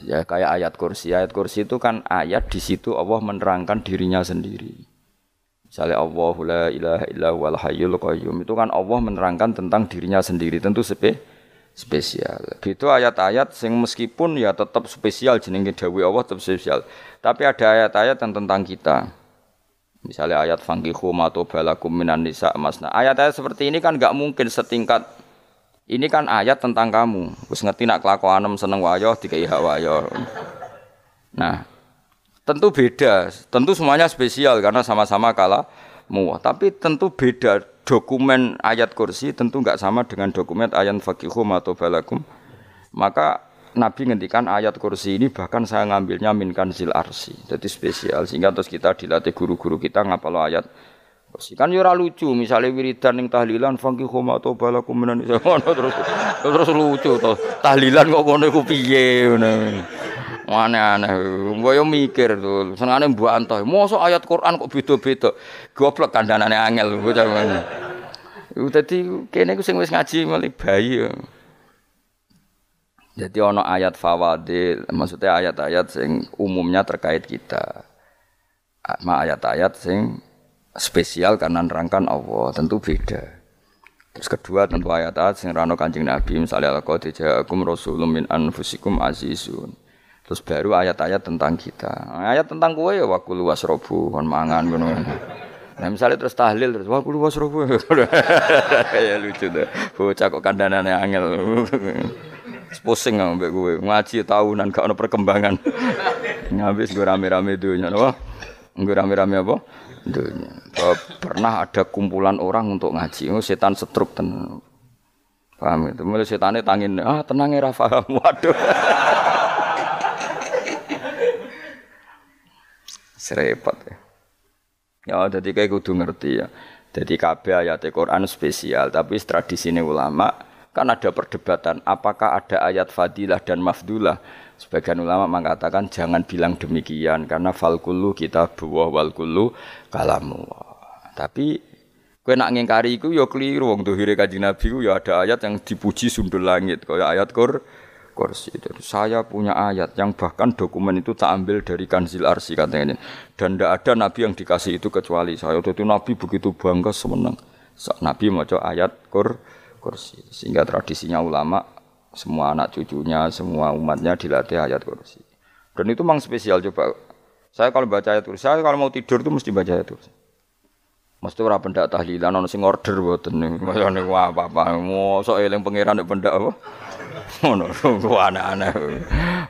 Ya kayak ayat kursi. Ayat kursi itu kan ayat di situ Allah menerangkan dirinya sendiri. Misalnya Allah la ilaha illa wal hayyul qayyum itu kan Allah menerangkan tentang dirinya sendiri. Tentu sepe, spesial. Gitu ayat-ayat sing meskipun ya tetap spesial jenenge dawuh Allah tetap spesial. Tapi ada ayat-ayat yang tentang kita. Misalnya ayat fangkihu matu balakum minan nisa masna. Ayat-ayat seperti ini kan nggak mungkin setingkat ini kan ayat tentang kamu. Wis ngerti nak kelakuanem seneng wayo dikai hak wayo. Nah, tentu beda. Tentu semuanya spesial karena sama-sama kalah muah. Tapi tentu beda dokumen ayat kursi tentu nggak sama dengan dokumen ayat fakihum atau balakum. Maka Nabi ngendikan ayat kursi ini bahkan saya ngambilnya min kanzil arsi. Jadi spesial sehingga terus kita dilatih guru-guru kita ngapalo ayat kursi. Kan yura ya lucu misalnya wiridan yang tahlilan fangki huma atau balakum minan terus terus lucu tuh. Tahlilan kok ngono iku piye Aneh-aneh. Mbok mikir tuh. Senengane Mbok Anto. Mosok ayat Quran kok beda-beda. Goblok kandhanane angel bocah ngono. Dadi kene ku sing wis ngaji mulai bayi. Jadi ono ayat fawadil, maksudnya ayat-ayat sing umumnya terkait kita. Ma ayat-ayat sing spesial karena nerangkan Allah, tentu beda. Terus kedua tentu ayat-ayat sing rano Kanjeng Nabi, misalnya laqad ja'akum rasulun min anfusikum azizun. Terus baru ayat-ayat tentang kita. Ayat tentang kowe ya wakulu wasrobu, kon mangan ngono. Nah misalnya terus tahlil terus wakulu wasrobu. ya lucu deh. Bocah kok kandhanane angel. pusing ambek gue ngaji tahunan gak ada perkembangan. Ngabis gue rame-rame dunia apa gue rame-rame apa? Dunia pernah ada kumpulan orang untuk ngaji. Oh setan setruk ten. Paham itu mulai setannya tangin ah tenang ya Rafa waduh. Serepot ya. Ya jadi kayak kudu ngerti ya. Jadi KB ayat Quran spesial tapi tradisi ulama Kan ada perdebatan apakah ada ayat fadilah dan mafdulah. Sebagian ulama mengatakan jangan bilang demikian karena falkulu kita buah wal kulu kalamu. Tapi kowe nak ngingkari iku ya keliru wong dohire Kanjeng Nabi ya ada ayat yang dipuji sundul langit kaya ayat kur kursi. Jadi saya punya ayat yang bahkan dokumen itu tak ambil dari Kanzil Arsi katanya. Dan tidak ada nabi yang dikasih itu kecuali saya. Itu nabi begitu bangga semenang. Nabi mau ayat kur kursi. Sehingga tradisinya ulama semua anak cucunya, semua umatnya dilatih ayat kursi. Dan itu memang spesial coba. Saya kalau baca ayat kursi, saya kalau mau tidur itu mesti baca ayat kursi. Mesti ora pendak tahlilan ono sing order mboten niku. Mayane apa-apa. Mosok eling pangeran nek pendak apa? Ngono, kok aneh-aneh.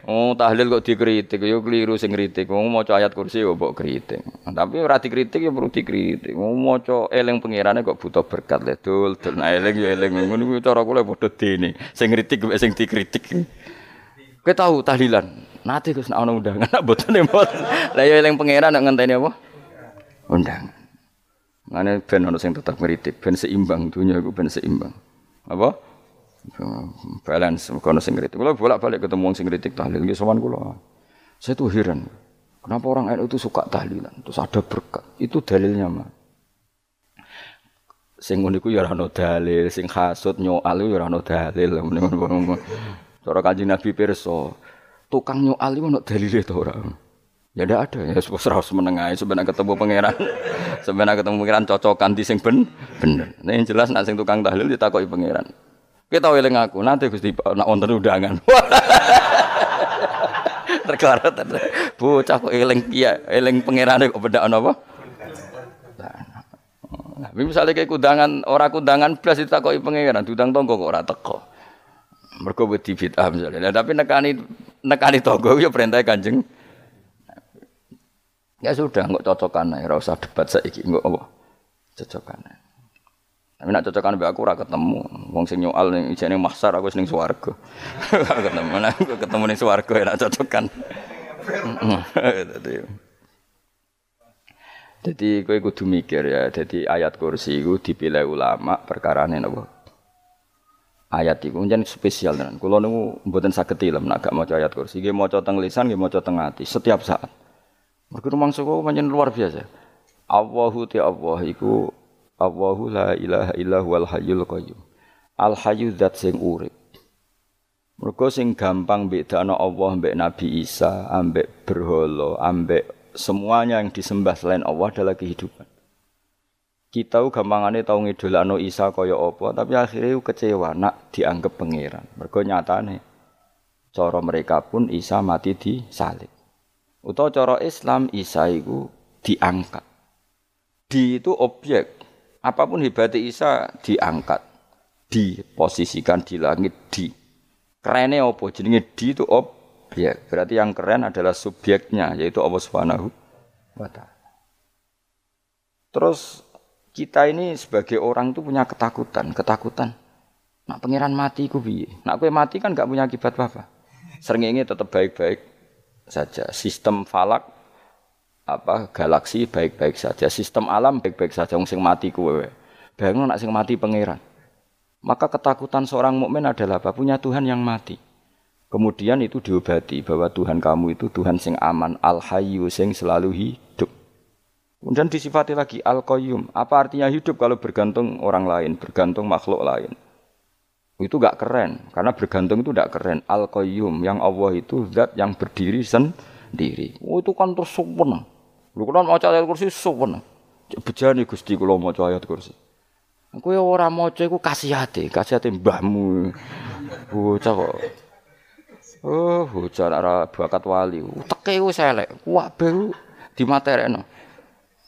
Oh, tahlil kok dikritik, yo keliru sing kritik. Wong maca ayat kursi yo mbok kritik. Tapi ora dikritik yo perlu dikritik. Wong maca eling pangerane kok butuh berkat le dul, dul nah eling yo eling. Ngono kuwi cara kula padha dene. Sing kritik mek sing dikritik. Kowe tahu tahlilan? Nate Gus nek ana undangan mboten mboten. Lah yo eling pangeran nek ngenteni apa? Undangan. Ngene ben ana sing tetap ngritik, ben seimbang dunia iku ben seimbang. Apa? Balance kono sing ngritik. Kula bolak-balik ketemu wong sing ngritik tahlil nggih sowan kula. Saya tuh heran. Kenapa orang NU itu suka tahlilan? Terus ada berkat. Itu dalilnya mah. Sing ngono iku ya ora ono dalil, sing hasud nyoal ya ora ono dalil. Cara Kanjeng Nabi pirsa, tukang nyoal iku ono dalile to ora? Ya ndak ada ya serah menengah sebenarnya ketemu pangeran. sebenarnya ketemu pangeran cocokan di sing ben bener. Nah, yang jelas nak sing tukang tahlil ditakoki pangeran. Kita eling aku nanti Gusti nak wonten undangan. Terkarat bocah kok eling kia eling pangerane kok beda apa? Nah, misalnya kayak kudangan orang kudangan plus ditakoki pangeran, diundang tonggo kok ora teko. Mergo wedi bid'ah misalnya. Nah, tapi nekani nekani tonggo ya perintah Kanjeng Ya sudah, nggak cocokan ya, usah debat saiki, nggak apa cocokan. Tapi nak cocokan be aku ora ketemu. Wong sing nyoal ning ijene mahsar aku ning swarga. ketemu nah, aku ketemu ning swarga ya nak cocokan. Jadi kowe kudu mikir ya, jadi ayat kursi itu dipilih ulama perkara ini napa? Ayat itu jadi spesial tenan. Kulo niku mboten saged ilmu nak gak maca ayat kursi, nggih maca teng lisan, nggih maca teng ati setiap saat. Mergo rumangsa kok pancen luar biasa. Allahu ti Allah iku Allahu la ilaha illa huwal hayyul qayyum. Al hayyu zat sing urip. Mergo sing gampang bedakno Allah mbek Nabi Isa, ambek berhala, ambek semuanya yang disembah selain Allah adalah kehidupan. kita gampangane tau ngidolakno Isa kaya apa, tapi akhirnya kecewa nak dianggap pangeran. Mergo nyatane cara mereka pun Isa mati di salib. Utawa cara Islam Isa iku diangkat. Di itu objek. Apa pun hebatnya Isa diangkat. Diposisikan di langit di. Kerennya apa? Jenenge di itu objek. Berarti yang keren adalah subjeknya yaitu Allah Subhanahu wa taala. Terus kita ini sebagai orang itu punya ketakutan, ketakutan. Nak pangeran mati ku? Nak kowe mati kan gak punya akibat apa-apa. Srengenge tetap baik-baik saja. Sistem falak apa galaksi baik-baik saja. Sistem alam baik-baik saja wong sing mati kuwe. Bayangno nak sing mati pangeran. Maka ketakutan seorang mukmin adalah apa? Punya Tuhan yang mati. Kemudian itu diobati bahwa Tuhan kamu itu Tuhan sing aman, al-hayyu sing selalu hidup. Kemudian disifati lagi al-qayyum. Apa artinya hidup kalau bergantung orang lain, bergantung makhluk lain? Itu gak keren, karena bergantung itu gak keren. Al-qayyum, yang Allah itu zat yang berdiri sendiri. Oh, itu kan terus sempurna. Lu kan mau ayat kursi sempurna. Bejani Gusti kula maca ayat kursi. Kowe ora maca iku kasihate, kasihate mbahmu. Bocah kok. Oh, bocah ora bakat wali. Teke wis elek, kuwak baru dimaterekno.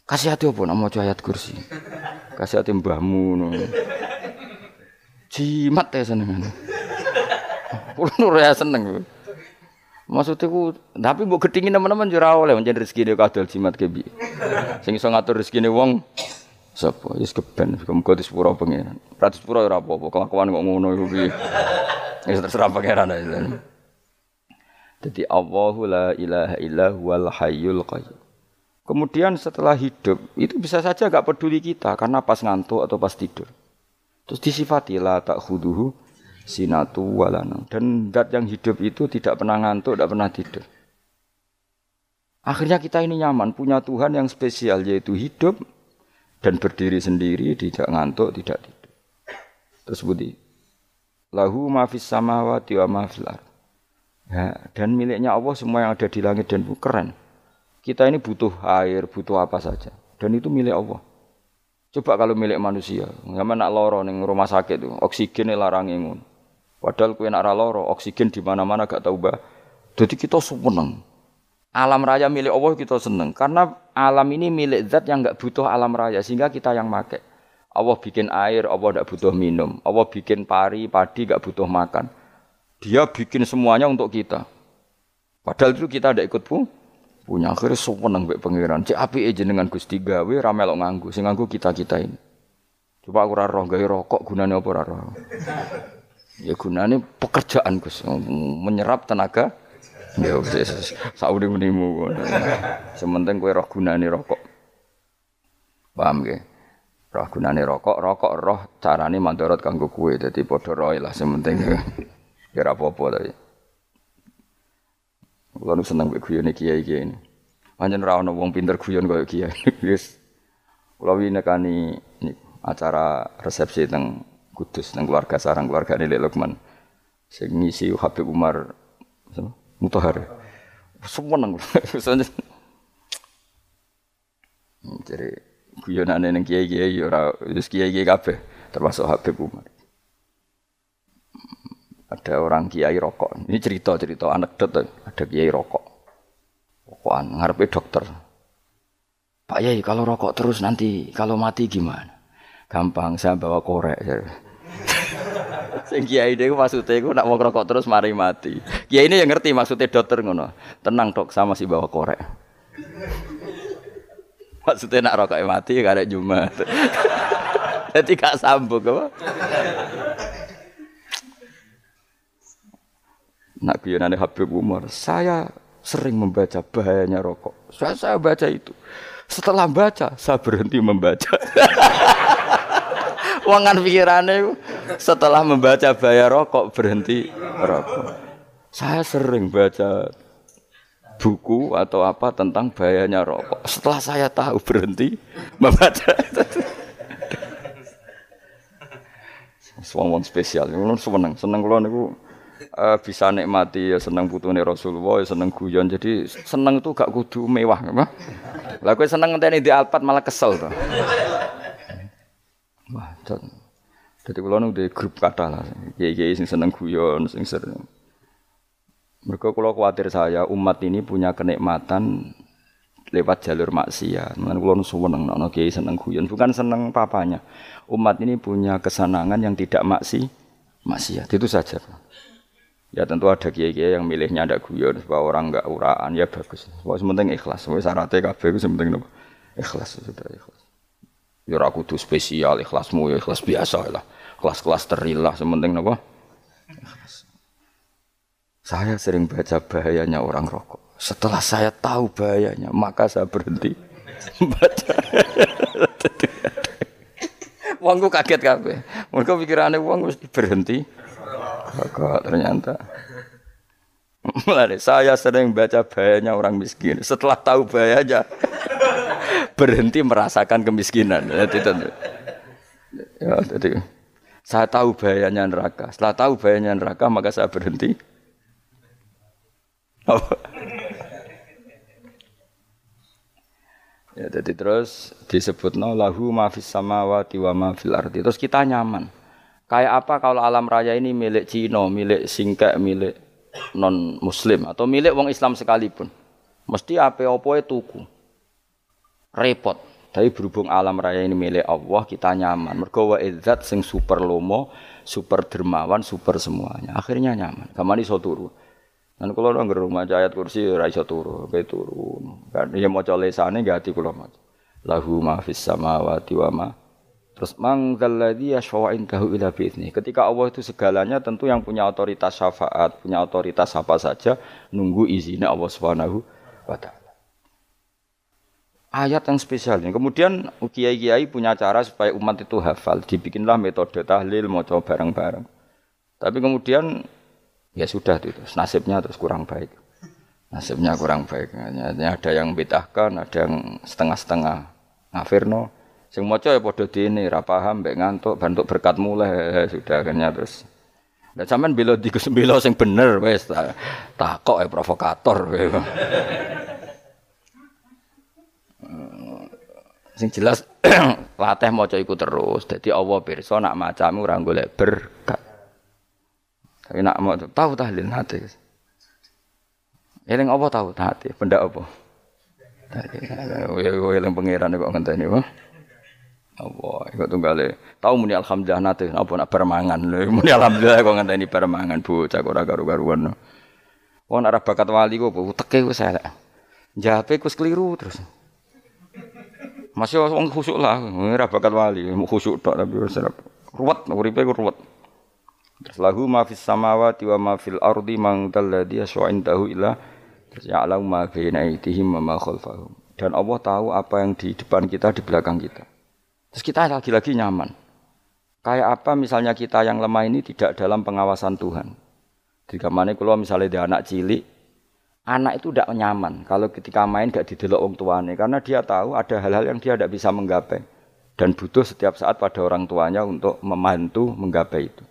Kasih hati apa nak ayat kursi? Kasih hati mbahmu no. Jimat ya seneng. Kulo ya seneng. Maksudnya ku, tapi mbok gedingin teman-teman jura oleh menjadi rezeki dia kadal jimat kebi. Sing iso ngatur rezeki wong sapa? Wis keben, muga disepuro pengiran. Ratus pura ora apa-apa, kelakuan kok ngono iku piye. Wis terserah pangeran aja. Jadi Allahu la ilaha illa huwal hayyul qayyum. Kemudian setelah hidup itu bisa saja gak peduli kita karena pas ngantuk atau pas tidur. Terus disifati la tak khuduhu sinatu walana. Dan dat yang hidup itu tidak pernah ngantuk, tidak pernah tidur. Akhirnya kita ini nyaman, punya Tuhan yang spesial yaitu hidup dan berdiri sendiri, tidak ngantuk, tidak tidur. Terus budi. Lahu mafis samawati wa mafil ya, dan miliknya Allah semua yang ada di langit dan bumi keren. Kita ini butuh air, butuh apa saja. Dan itu milik Allah. Coba kalau milik manusia, nggak nak loro neng rumah sakit tuh, oksigen larang imun. Padahal kue nak loro, oksigen di mana-mana gak tahu bah. Jadi kita seneng. Alam raya milik Allah kita seneng karena alam ini milik zat yang nggak butuh alam raya sehingga kita yang make. Allah bikin air, Allah tidak butuh minum. Allah bikin pari, padi gak butuh makan. Dia bikin semuanya untuk kita. Padahal itu kita tidak ikut pun punya akhirnya seneng mbek pangeran. Cek aja dengan Gusti gawe ra nganggu, sing nganggu kita-kita ini. Coba aku ora roh gawe rokok gunane apa ora roh. Ya gunane pekerjaan Gus, menyerap tenaga. Ya wis saudi menimu. Sementing kowe roh gunane rokok. Paham ge? Roh gunane rokok, rokok roh carane mandorot kanggo kowe. Dadi padha roe lah sementing. Ya ora apa-apa tapi. Kulo seneng mek guyone kiai-kiai ini. Pancen ora ana wong pinter guyon koyo kiai. Wis kula wingi nekani acara resepsi teng Kudus teng keluarga sarang keluarga Lek Lukman. Sing ngisi Habib Umar Mutahar. Seneng. Jadi guyonane ning kiai-kiai ora wis kiai-kiai kabeh termasuk Habib Umar ada orang kiai rokok. Ini cerita-cerita anekdot ada kiai rokok. Rokokan ngarepe dokter. Pak Yai kalau rokok terus nanti kalau mati gimana? Gampang saya bawa korek. Sing kiai dia maksudnya aku nak mau rokok terus mari mati. Kiai ini yang ngerti maksudnya dokter ngono. Tenang dok sama si bawa korek. Maksudnya nak rokok mati gak ada Jumat. Jadi gak sambung apa? Nak guyonane Habib Umar, saya sering membaca bahayanya rokok. Saya, saya baca itu. Setelah baca, saya berhenti membaca. Wangan pikirannya setelah membaca bahaya rokok berhenti rokok. Saya sering baca buku atau apa tentang bahayanya rokok. Setelah saya tahu berhenti membaca. Suwon spesial, seneng, seneng kalau niku uh, bisa nikmati ya seneng putune Rasulullah, ya seneng guyon. Jadi seneng itu gak kudu mewah, apa? Lah kowe seneng ngenteni di Alphard malah kesel to. Wah, jadi kalau nu di grup kata lah, kiai-kiai sing seneng guyon, sing sering. Mereka kalau khawatir saya umat ini punya kenikmatan lewat jalur maksiat. Mengenai kalau seneng, nono kiai seneng guyon, bukan seneng papanya. Umat ini punya kesenangan yang tidak maksi, maksiat itu saja. Ya tentu ada kiai-kiai yang milihnya ada guyon supaya orang enggak uraan ya bagus. Wah sementing ikhlas. Wah syaratnya kabeh itu sementing ikhlas sudah ikhlas. Ya aku tuh spesial ikhlasmu ya ikhlas biasa lah kelas-kelas terilah sementing apa? Saya sering baca bahayanya orang rokok. Setelah saya tahu bahayanya, maka saya berhenti baca. Wongku kaget kabeh. Mereka pikirannya wong mesti berhenti. Kok ternyata. Mulai saya sering baca bahayanya orang miskin. Setelah tahu bahayanya, berhenti merasakan kemiskinan. Jadi, ya, jadi, saya tahu bahayanya neraka. Setelah tahu bahayanya neraka, maka saya berhenti. Oh. ya, jadi terus disebut no lahu mafis samawati wa ma. Terus kita nyaman. Kayak apa kalau alam raya ini milik Cina, milik singkek, milik non muslim atau milik wong Islam sekalipun. Mesti apa-apa itu tuku. Repot. Tapi berhubung alam raya ini milik Allah, kita nyaman. Mergo wa izzat sing super lomo, super dermawan, super semuanya. Akhirnya nyaman. Kamani iso turu. Dan kalau orang rumah ayat kursi ora iso turu, kayak turun. Kan ya maca lesane gak ati kula maca. Lahu ma fis samawati wa ma Terus mang dzalladzi yashfa'u indahu ila bi'izni. Ketika Allah itu segalanya tentu yang punya otoritas syafaat, punya otoritas apa saja nunggu izinnya Allah Subhanahu wa taala ayat yang spesial. Kemudian kiai-kiai punya cara supaya umat itu hafal. Dibikinlah metode tahlil, mau coba bareng-bareng. Tapi kemudian ya sudah itu, nasibnya terus kurang baik. Nasibnya kurang baik. Ada yang betahkan, ada yang setengah-setengah. Ngafirno, sing maca ya padha dene, ra paham, mbek ngantuk, bantuk berkat mulai sudah akhirnya terus. Dan sampean bela di bela sing bener wis tak kok ya provokator. Sing jelas latih maca iku terus. Dadi Allah pirsa nak macamu ora golek berkat. Tapi nak mau tahu tahlil hati. Eling apa tahu hati? Benda apa? Ya eling pangeran kok ngenteni apa? Apa iku tunggale. Tahu muni alhamdulillah nate apa nak permangan. Muni alhamdulillah kok ngenteni permangan bocah ora karu-karuan. Wong arah bakat wali kok teke wis elek. Jape kus keliru terus. Masih wong khusuk lah, ora bakat wali, khusuk tok tapi wis ruwet, uripe ku ruwet. Terus lahu ma fis samawati wa ma fil ardi man dalladhi yashwa'indahu ila terus ya'lamu ma baina aydihim wa ma khalfahum. Dan Allah tahu apa yang di depan kita, di belakang kita. Terus kita lagi-lagi nyaman. Kayak apa misalnya kita yang lemah ini tidak dalam pengawasan Tuhan. Di kamane kalau misalnya dia anak cilik, anak itu tidak nyaman kalau ketika main gak didelok orang tuanya karena dia tahu ada hal-hal yang dia tidak bisa menggapai dan butuh setiap saat pada orang tuanya untuk membantu menggapai itu.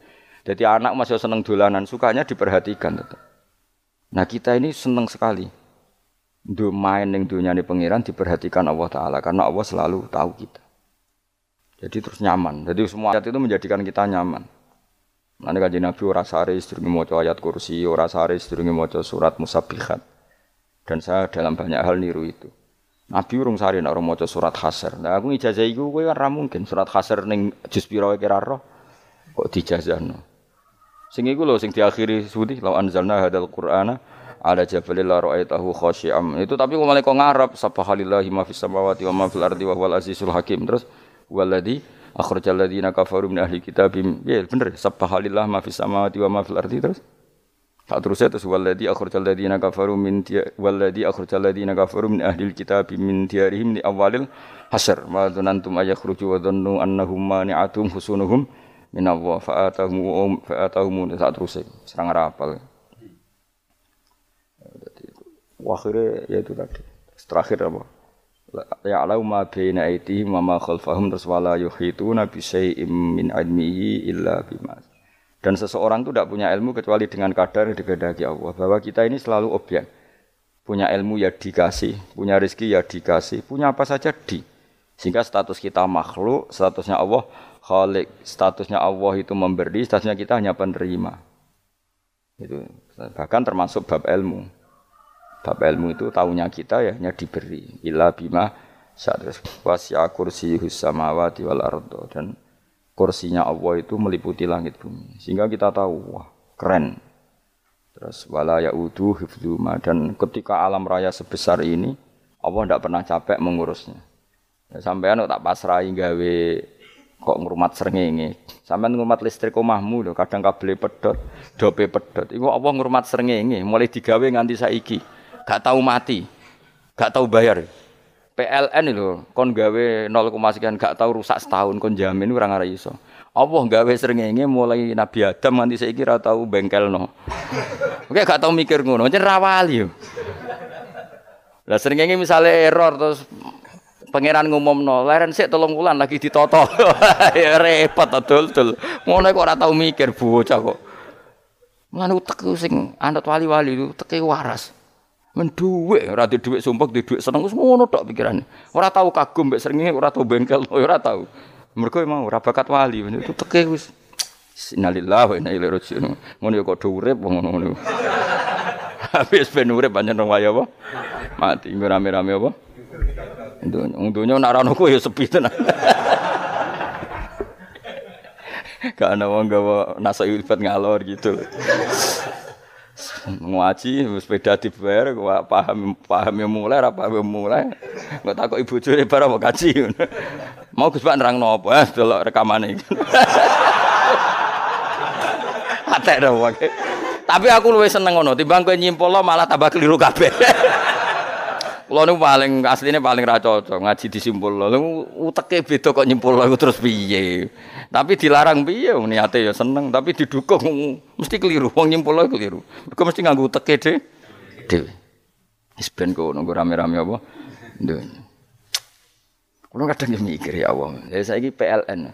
Jadi anak masih seneng dolanan, sukanya diperhatikan tetap. Nah kita ini seneng sekali. Untuk main yang dunia ini pengiran diperhatikan Allah Ta'ala. Karena Allah selalu tahu kita. Jadi terus nyaman. Jadi semua ayat itu menjadikan kita nyaman. Nanti kan Nabi ora sare sedurunge maca ayat kursi, ora sare sedurunge maca surat musabbihat. Dan saya dalam banyak hal niru itu. Nabi urung sare nek maca surat hasr. Nah aku ijazah iku kowe kan ra mungkin surat hasr ning juz pira kira roh. Kok dijazahno. Sing iku lho sing diakhiri sudi law anzalna hadzal qur'ana ala jabalil la ra'aitahu khashi'am. Itu tapi kok malah kok ngarep subhanallahi ma fis samawati wa ma fil ardi wa huwal azizul hakim. Terus waladhi akhrajal ladzina kafaru min ahli kitabim ya. Bener subhanallah ma fis samawati wa ma fil ardi terus? Tak terus ya terus walladzi akhrajal ladzina kafaru min walladzi akhrajal ladzina kafaru min ahli kitabim min diyarihim li awalil hasr. Ma dzanantum ayakhruju wa dhannu annahum mani'atum husunuhum min Allah fa'atahum fa'atahum tak terus serang rapal. Akhirnya ya itu tadi. Terakhir apa ya'lamu ma baina aydihim wa ma khalfahum terus wala yuhituna bi syai'im min ilmihi illa bima. Dan seseorang itu tidak punya ilmu kecuali dengan kadar yang dikehendaki Allah. Bahwa kita ini selalu objek. Punya ilmu ya dikasih, punya rezeki ya dikasih, punya apa saja di. Sehingga status kita makhluk, statusnya Allah Khalik, statusnya Allah itu memberi, statusnya kita hanya penerima. Itu bahkan termasuk bab ilmu. Bab ilmu itu tahunya kita ya hanya diberi. Ila bima saat wasya kursi samawati wal ardo dan kursinya Allah itu meliputi langit bumi. Sehingga kita tahu wah keren. Terus wala yaudu hifdzuma dan ketika alam raya sebesar ini Allah tidak pernah capek mengurusnya. Ya, sampean tak pasrahi gawe kok ngrumat srengenge. Sampeyan ngrumat listrik omahmu lho, kadang kabel pedot, dope pedot. Iku apa ngrumat srengenge mulai digawe nganti saiki. Gak tahu mati. Gak tahu bayar. PLN itu kon gawe 0, sekian gak tahu rusak setahun kon jamin ora ngara iso. Allah gawe srengenge mulai Nabi Adam nganti saiki ora tahu bengkelno. Oke gak tahu mikir ngono, jen rawali yo. Lah srengenge misale error terus Pangeran ngumumno, leren sik tolong wulan lagi ditoto. ya repot dul-dul. Ngono kok ora tau mikir bocah kok. Mulane utek sing anut wali-wali itu teke waras. Men dhuwit, ora di dhuwit sumpek, di dhuwit seneng wis ngono tok pikirane. Ora tau kagum mbek srengenge, ora tau bengkel, ora tau. Mergo emang ora bakat wali, itu teke wis Innalillahi wa inna ilaihi raji'un. Ngono kok do urip ngono-ngono. Habis ben urip pancen waya apa? Mati rame-rame apa? Dunya, dunya nak rano ya sepi tenan. Gak ada wong gawa nasa ilfat ngalor gitu. Ngaji sepeda dibayar gua paham paham yang mulai apa yang mulai. Gak takut ibu curi barang mau kaji. Mau Gus Pak nerang nopo eh delok rekamane iki. Atek dong Tapi aku luwih seneng ngono timbang kowe nyimpul malah tambah keliru kabeh. Kulo niku paling asline paling ra cocok ngaji disimpul lho. Uteke beda kok nyimpul lho terus piye. Tapi dilarang piye niate ya seneng tapi didukung mesti keliru. Wong nyimpul lho keliru. Mergo mesti nganggo uteke dhewe. Dhewe. Wis ben kono rame-rame apa? Nduk. Kulo kadang mikir ya Allah. Ya saiki PLN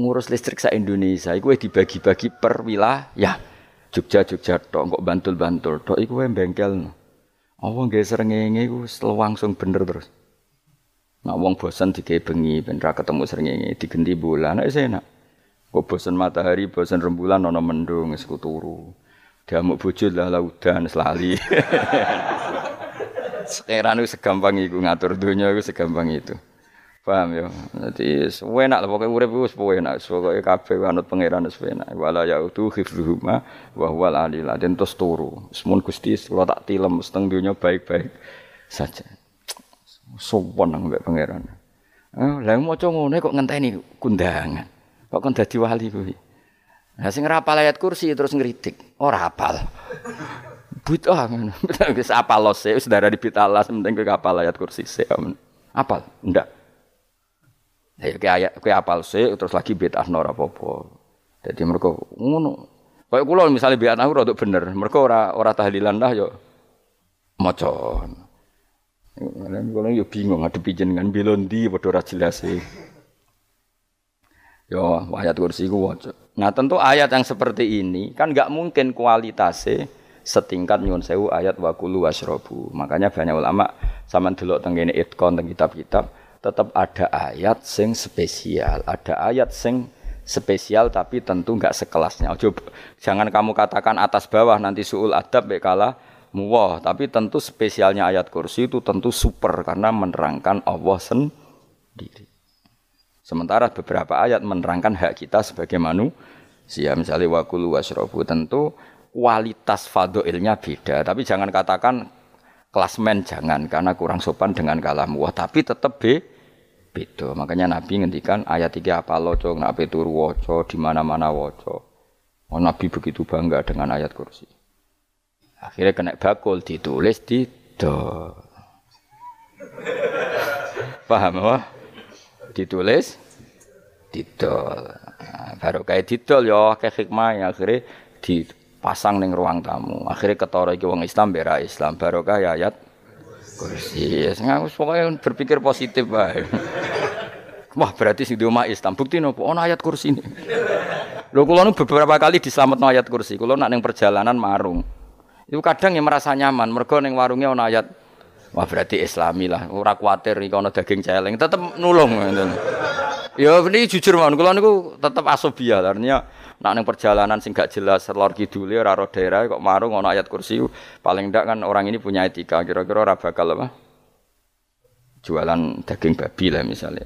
ngurus listrik sa Indonesia iku dibagi-bagi per wilayah. Jogja Jogja tok kok Bantul-Bantul tok iku bengkel. Apa nggih srengenge iku langsung bener terus. Nak wong bosan digawe bengi ben ra ketemu srengenge digenti bulan nek enak. Kok bosan matahari, bosan rembulan ana mendung wis turu. Diamuk bojo lah laudan selali. Sekarang itu segampang itu ngatur dunia itu segampang itu. Paham ya? Jadi enak lah pokoknya urip wis enak. Pokoke kabeh anut pangeran wis enak. Wala yautu hifdzuhuma wa huwal alil terus turu. Semun Gusti kula tak tilem seteng dunya baik-baik saja. Sopan nang mbek pangeran. Eh, lha maca ngene kok ngenteni kundangan. Kok kon dadi wali kuwi. Nah sing rapal ayat kursi terus ngritik. Ora hafal. Bid'ah ngono. Wis apal lose wis darah di bitalas penting kowe hafal ayat kursi sik. Apal? Ndak. Ya kayak ayat kayak apal sih terus lagi bid'ah ora apa-apa. Dadi mereka ngono. Kayak misalnya bid'ah ora untuk bener, mereka ora ora tahlilan lah yo maca. Kula yo bingung ngadepi jenengan belon ndi padha ora jelas sih. Yo ayat kursi ku. Nah tentu ayat yang seperti ini kan nggak mungkin kualitasnya setingkat nyun sewu ayat wakulu wasrobu. Makanya banyak ulama sama delok tenggene itkon teng kitab-kitab tetap ada ayat sing spesial, ada ayat sing spesial tapi tentu nggak sekelasnya. Ojo, jangan kamu katakan atas bawah nanti suul adab bekala muwah, tapi tentu spesialnya ayat kursi itu tentu super karena menerangkan Allah sendiri. Sementara beberapa ayat menerangkan hak kita sebagai manusia, misalnya wakulu wasrobu tentu kualitas fadoilnya beda, tapi jangan katakan klasmen jangan karena kurang sopan dengan kalam wah tapi tetap be beda. Makanya Nabi ngendikan ayat tiga apa loco, nabi turu woco, di mana-mana woco. Oh, Nabi begitu bangga dengan ayat kursi. Akhirnya kena bakul ditulis di do. Paham apa? Ditulis didol. Nah, baru kayak didol ya kayak hikmah ya akhirnya dipasang neng ruang tamu. Akhirnya ketara iki wong Islam bera Islam baru kayak ayat kursi. Ya, pokoknya berpikir positif baik. Wah berarti sing di rumah Islam bukti nopo ono ayat kursi ini. Lho kula beberapa kali diselametno ayat kursi. Kula nak ning perjalanan marung. Itu kadang yang merasa nyaman mergo ning warungnya ono ayat Wah berarti islami lah, ora kuatir iki ono daging celeng, tetep nulung ngoten. Ya ini jujur mawon kula niku tetep asobia artinya nak ning perjalanan sing gak jelas lor kidule ora ro daerah kok marung ono ayat kursi paling ndak kan orang ini punya etika kira-kira ora bakal apa jualan daging babi lah misalnya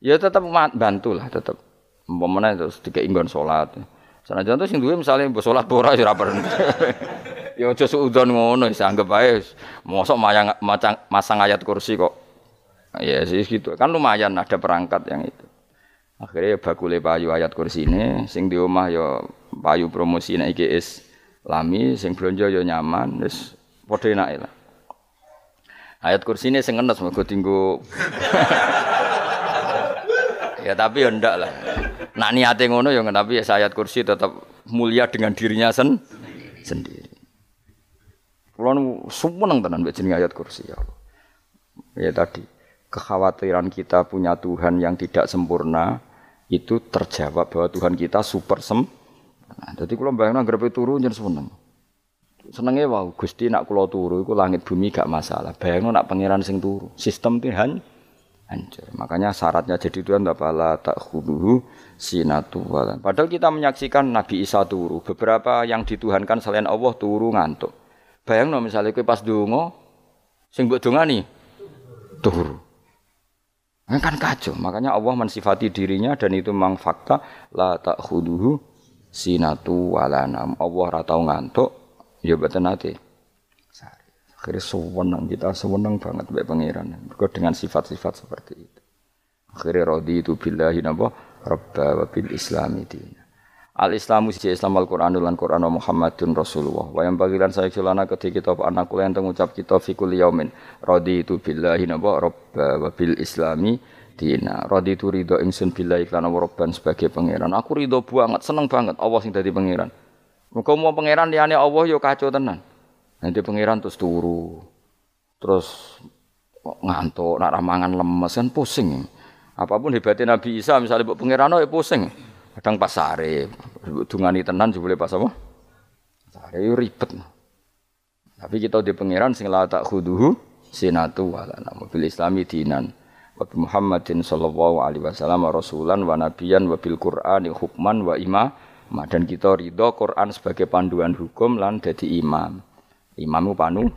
ya tetap bantu lah tetap umpamane terus dikek inggon salat Sanajan tuh sing duwe misale mbok salat ora ya ora Ya aja suudon ngono wis anggap ae mosok mayang macang, masang ayat kursi kok. Ya sih gitu. Kan lumayan ada perangkat yang itu. Akhirnya ya bakule payu ayat kursi ini, sing di rumah ya payu promosi nek iki lami, sing blonjo ya nyaman, wis padha enake lah. Ayat kursi ini sing ngenes mergo tinggu Ya tapi ya ndak lah. Nak niate ngono ya tapi ya ayat kursi tetap mulia dengan dirinya sen sendiri. Kulo seneng tenan mbek jenenge ayat kursi ya. Ya tadi kekhawatiran kita punya Tuhan yang tidak sempurna itu terjawab bahwa Tuhan kita super sem. Nah, jadi kalau bayangin agar turu jadi seneng. Senengnya wow, Gusti nak kulo turu, itu langit bumi gak masalah. Bayangin nak pangeran sing turu, sistem Tuhan hancur. Makanya syaratnya jadi Tuhan tak pala tak huduhu sinatu. Padahal kita menyaksikan Nabi Isa turu. Beberapa yang dituhankan selain Allah turu ngantuk. Bayang misalnya kue pas dungo, sing buat nih turu. Kan kacau. Makanya Allah mensifati dirinya dan itu memang fakta la tak huduhu sinatu walanam. Allah ratau ngantuk, ya betul nanti. Akhirnya sewenang kita sewenang banget baik pangeran. Mereka dengan sifat-sifat seperti itu. Akhirnya rodi itu billahi nabo rabba wa bil islami dina. Al Islamu si Islam Al Quran lan Quran Muhammadun Rasulullah. Wa yang bagilan saya celana ketika kita anak kula yang mengucap kita fikul yaumin. Rodi itu billahi nabo rabba wa bil islami dina. Rodi itu ridho ingsun billahi lan rabban sebagai pangeran. Aku ridho banget, seneng banget Allah sing dadi pangeran. Muga mau pangeran liyane Allah yo kacau tenan. Nanti pangeran terus turu. Terus ngantuk, nak ramangan lemes kan pusing. Apa pun hebatnya Nabi Isa misalnya buat pangeran ya pusing. Kadang pas sare, dungani tenan boleh pas apa? Sare ribet. Tapi kita di pangeran sing la tak khuduhu sinatu wala nama bil islami dinan wa Muhammadin sallallahu alaihi wasallam rasulan wa nabiyan wa bil qur'ani hukman wa imam dan kita ridho Quran sebagai panduan hukum lan dadi imam. Imam panu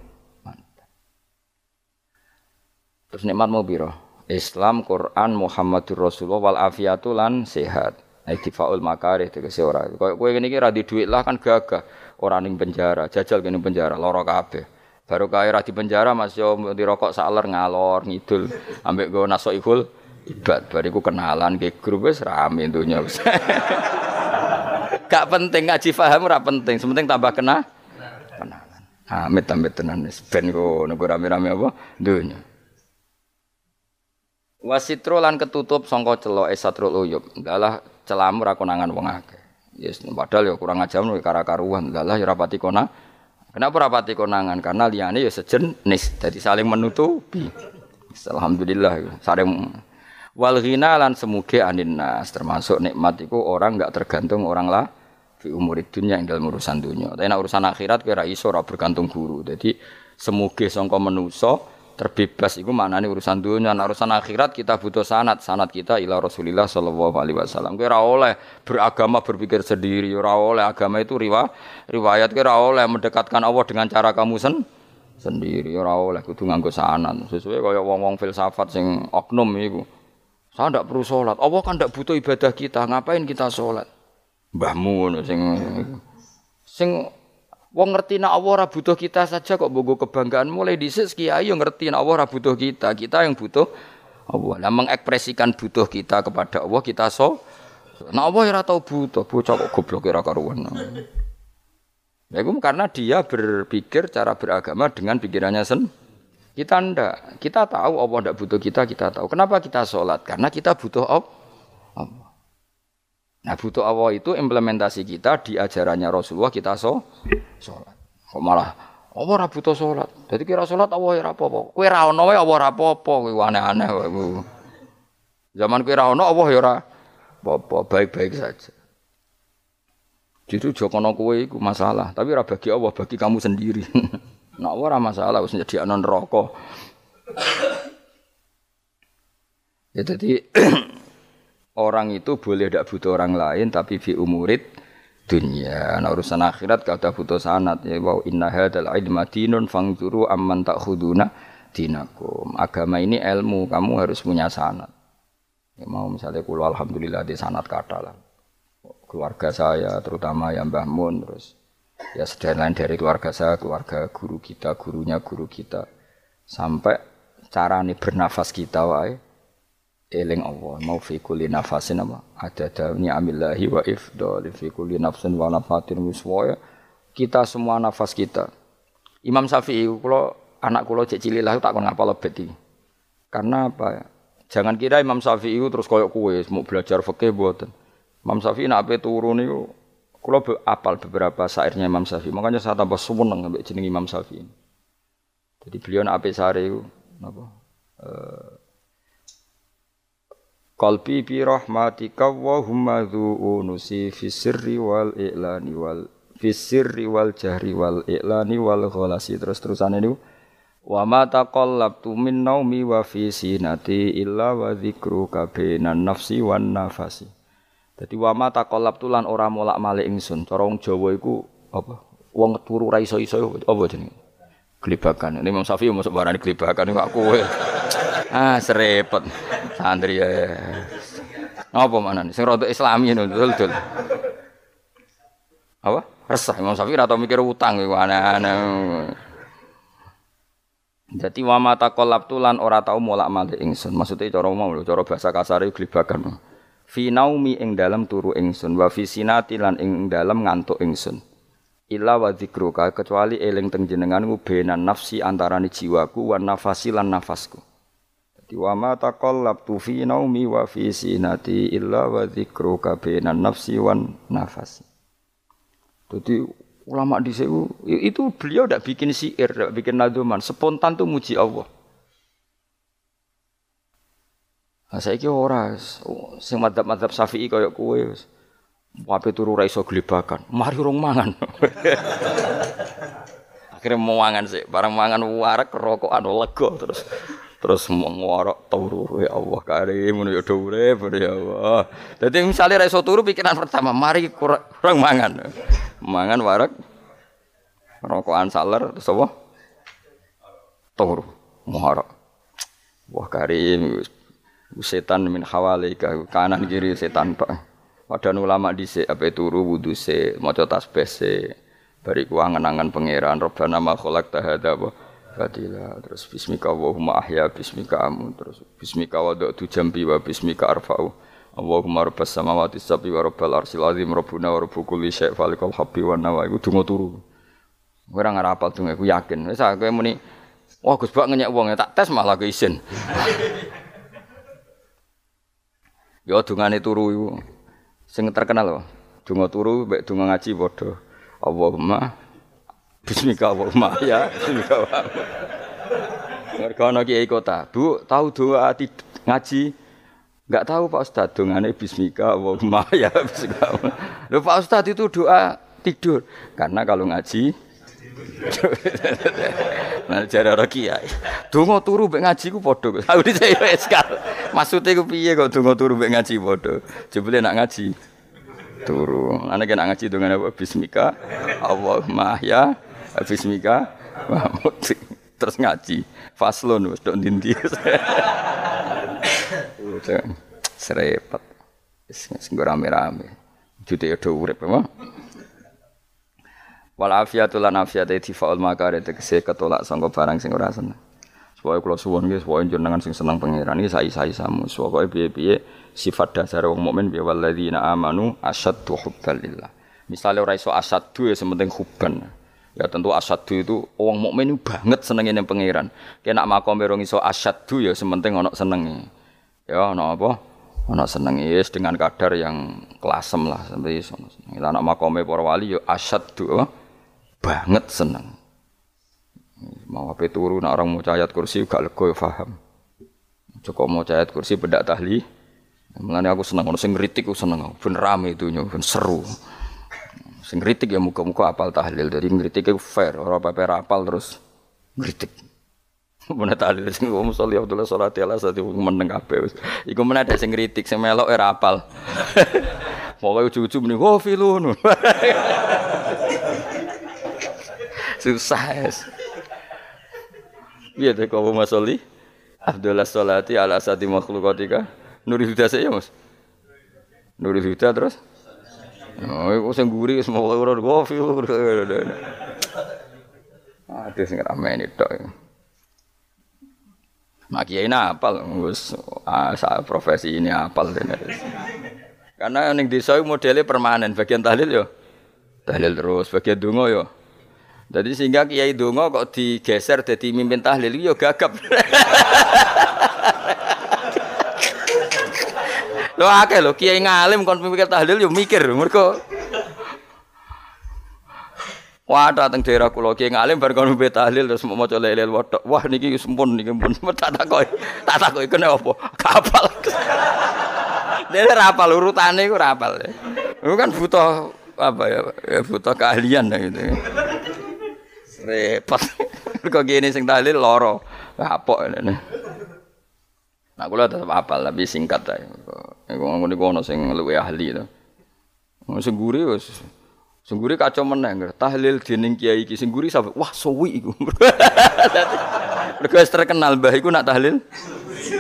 Terus nikmat mau biro. Islam, Quran, Muhammadur Rasulullah wal afiatu lan sehat. Iktifaul makarih tegese ora. Kaya kowe ngene iki ra di dhuwit lah kan gagah. Ora ning penjara, jajal kene penjara, lara kabeh. Baru kaya ra di penjara Mas yo dirokok saler ngalor ngidul ambek go nasok ikul ibad bariku kenalan ke grup wis rame dunya wis. Gak penting ngaji paham ora penting, sementing tambah kena. Kenal. Amit amit tenan wis ben kok nego rame-rame apa dunya. Wasitro lan ketutup sangka celok esatrul uyub. Dalah celamu ra konangan wong akeh. Yes, padahal ya kurang ajar nek kara-karuan. Dalah ya rapati kona. Kenapa rapati konangan? Karena liyane ya sejenis, jadi saling menutupi. Alhamdulillah saling wal ghina lan semuge aninnas termasuk nikmat itu orang enggak tergantung orang lah umur dunia yang dalam urusan dunia. Tapi urusan akhirat kira iso ora bergantung guru. Jadi semuge sangka menuso terbebas itu maknanya urusan dunia. Nah, urusan akhirat kita butuh sanat. Sanat kita ila Rasulillah sallallahu alaihi wasallam. Kira oleh beragama berpikir sendiri, ora oleh agama itu riwa, riwayat kira oleh mendekatkan Allah dengan cara kamu sen sendiri ora oleh kudu nganggo sanat. Sesuai kaya wong-wong filsafat sing oknum iku. Saya tidak perlu sholat. Allah kan tidak butuh ibadah kita. Ngapain kita sholat? mbahmu sing sing wong ngerti nek Allah ora butuh kita saja kok bogo kebanggaan mulai dhisik kiai yo ngerti nek Allah ora butuh kita kita yang butuh Allah lah mengekspresikan butuh kita kepada Allah kita so Nah Allah ora tau butuh, bocah kok goblok ora karuan. Ya itu karena dia berpikir cara beragama dengan pikirannya sen. Kita ndak. Kita tahu Allah ndak butuh kita, kita tahu. Kenapa kita sholat? Karena kita butuh Allah. Nah butuh Allah itu implementasi kita di ajarannya Rasulullah kita so sholat. Kok malah Allah ora butuh sholat. Jadi kira sholat Allah ora apa-apa. Kowe ra ono wae Allah apa-apa. Kowe aneh-aneh. Zaman kowe ra ono Allah ya apa-apa, baik-baik saja. Jadi jokono kowe iku masalah, tapi ora bagi Allah, bagi kamu sendiri. nah ora masalah wis jadi anon rokok. ya jadi orang itu boleh tidak butuh orang lain tapi fi umurid dunia. Nah urusan akhirat kata butuh sanat ya wow inna hadzal ilma dinun fangzuru amman ta'khuduna dinakum. Agama ini ilmu, kamu harus punya sanat. Ya, mau misalnya kulo alhamdulillah di sanat kata lah. Keluarga saya terutama yang Mbah Mun terus ya lain dari keluarga saya, keluarga guru kita, gurunya guru kita sampai cara nih bernafas kita wae eling Allah mau fi kulli nafasin apa? Ada dawni amillahi wa ifdal fi kulli nafsin wa nafatin wiswaya kita semua nafas kita. Imam Syafi'i kalau anak kula cek cilik lah tak kon ngapal lebet iki. Karena apa jangan kira Imam Syafi'i terus koyok kue mau belajar fikih buatan Imam Syafi'i nak ape turun niku kula apal beberapa syairnya Imam Syafi'i. Makanya saya tambah seneng ambek jeneng Imam Syafi'i. Jadi beliau nak ape sare napa? Uh, Qalbi bi rahmatika wa humma unusi fi sirri wal i'lani wal fi sirri wal jahri wal i'lani wal ghalasi. Terus terusan ini wa ma taqallabtu min naumi wa fi sinati illa wa nafsi wan nafasi. Dadi wa ma taqallabtu lan ora molak-malik ingsun. Cara wong Jawa iku apa? Wong turu ra iso-iso apa jenenge? Gelibakan ini Imam Syafi'i masuk barani gelibakan ini aku ah serepet santri ya apa mana nih sing rada islami itu dul dul. Apa? Resah Imam Syafi'i atau mikir utang iku aneh-aneh. Jadi wa mata kolab tulan ora tau molak malik ingsun. Maksudnya cara mau cara bahasa kasar itu gelibakan fi naumi ing dalam turu ingsun wa fi sinati lan ing dalam ngantuk ingsun. Illa wa dzikruka kecuali eling teng jenenganku benan nafsi antarane jiwaku wan nafasi lan nafasku Dadi wa ma taqallabtu fi naumi wa fi sinati illa wa dzikruka bainan nafsi wan nafasi. Jadi ulama di situ itu beliau tidak bikin syair, tidak bikin naduman, spontan tuh muji Allah. Nah, saya kira orang, sing madhab-madhab syafi'i kayak kue, wape turu raiso gelibakan, mari rong mangan. Akhirnya mau mangan sih, barang mangan warak rokokan lego terus terus ngorok turu ya Allah karim ya urip ya Allah. Dadi misale ra iso turu pikiran pertama mari kurang, mangan. Mangan warak rokokan saler terus apa? Turu ngorok. Wah karim setan min hawalika kanan kiri setan pak. Padahal ulama dhisik ape turu wudu se maca tasbih se bariku angen-angen pangeran robbana ma khalaqta hadza Fadila terus bismika Allahumma ahya bismika amu terus bismika wada'tu jambi wa bismika arfa'u. Allahumma rabbas samawati sab'i wa rabbal arsil azim rabbuna wa rabbu kulli syai' falikal habbi wa nawa. Iku donga turu. Ora ngarapal donga iku yakin. Wis kowe muni wah Gus Bak ngenyek wong tak tes malah ke isin. Ya dungane turu iku. Sing terkenal lho donga turu mek donga ngaji padha. Allahumma Bismika Allahumma ya. Bismika Allahumma. Mereka ana kiai kota, Bu, tahu doa ngaji? Enggak tahu Pak Ustaz, dongane Bismika Allahumma ya. Bismika. Loh Pak Ustaz itu doa tidur. Karena kalau ngaji Nah, jare ora kiai. Donga turu mek ngaji ku padha. Aku dhisik wis Maksude ku piye kok donga turu mek ngaji padha? Jebule nak ngaji turu. Ana kena ngaji dengan apa? Bismika Allahumma ya Bismika Mahmud terus ngaji. Faslon wis tok ndi serepet. Sing rame-rame. Jute yo urip apa? Wal afiatul lan afiat tifaul makare tegese ketolak sangka barang sing ora seneng. Supaya kula suwun nggih supaya jenengan sing seneng pangeran. Iki sai-sai samu. Supaya piye-piye? Sifat dasar wong mukmin bi walladzina amanu asyaddu hubbalillah misale ora iso asyaddu ya sementing hubban Ya tentu asyadu itu orang mukmin banget senengnya ning pangeran. Kena makom berong iso asyadu ya sementing ono senengi. Ya ono apa? Ono senengi yes, dengan kadar yang kelasem lah sampai iso. Lah anak makome para wali ya asyadu apa? banget seneng. Mau apa turu nak orang mau ayat kursi gak lego ya paham. Cukup mau ayat kursi bedak tahli. Mulane aku seneng ono sing ngritik aku seneng. Ben rame itu ben seru. Sing kritik ya muka-muka apal tahlil. Jadi ngritik itu fair, orang apa apal terus ngritik. Mana tahlil sing wong sholli Abdullah sholati ala sati meneng kabeh wis. Iku meneh ada sing kritik sing melok ora apal. Pokoke ujug-ujug muni oh filun. Susah es. Piye to kok Mas Sholli? Abdullah sholati ala sati makhlukatika. Nuri Huda saya Mas. Nuri Huda terus Oh, iku sing guri wis mau ora kopi. Aduh sing ramene tok. Mak kiai apal wis asal profesi ini apal. Karena ning desa modelnya permanen, bagian tahlil yo tahlil terus, bagian donga yo. Jadi sehingga kiai donga kok digeser jadi mimpin tahlil yo gagap. Lo akeh lo kiai ngalim kon mikir tahlil yo mikir mergo Wah, datang daerah kula kiai ngalim bar kon mikir tahlil terus maca lelel wedok. Wah niki sempun niki pun tak takoki. Tak takoki kene apa? Kapal. Dene ra apal urutane iku ra apal. Kan butuh apa ya? ya butuh keahlian gitu. Repot. Kok gini sing tahlil loro. Kapok ini. Nah, kula tetep apal tapi singkat ae. Iku ngono niku sing luwih ahli to. Sing guri wis sing guri kacau meneh tahlil dening kiai iki sing guri sampe wah suwi iku. Mergo terkenal mbah iku nak tahlil.